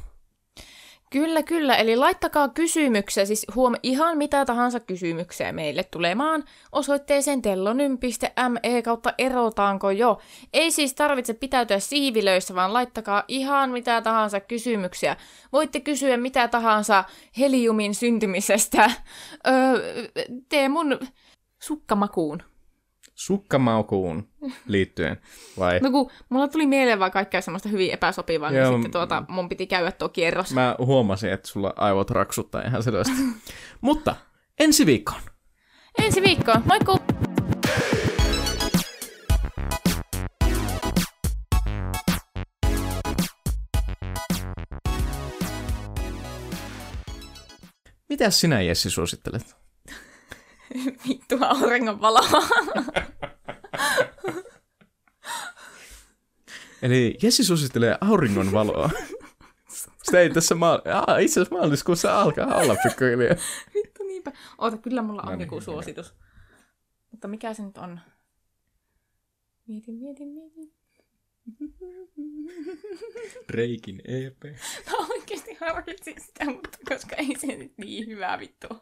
Kyllä, kyllä. Eli laittakaa kysymyksiä, siis huom ihan mitä tahansa kysymyksiä meille tulemaan osoitteeseen tellonym.me kautta erotaanko jo. Ei siis tarvitse pitäytyä siivilöissä, vaan laittakaa ihan mitä tahansa kysymyksiä. Voitte kysyä mitä tahansa heliumin syntymisestä. Öö, tee mun sukkamakuun. Sukkamaukuun liittyen, vai? No kun mulla tuli mieleen vaan kaikkea semmoista hyvin epäsopivaa, niin Joo, sitten tuota, mun piti käydä tuo kierros. Mä huomasin, että sulla aivot raksuttaa ihan selvästi. Mutta ensi viikkoon. Ensi viikkoon, moikku! Mitäs sinä, Jessi, suosittelet? Vittu auringon valoa. Eli Jessi suosittelee auringon valoa. Sitä ei tässä maa... Ah, itse asiassa maaliskuussa alkaa olla pikkuhiljaa. Vittu niinpä. Oota, kyllä mulla on No niin, joku hyvä. suositus. Mutta mikä se nyt on? Mietin, mietin, mietin. Drakein EP. Mä oikeasti harkitsin sitä, mutta koska ei se nyt niin hyvä vittu. ole.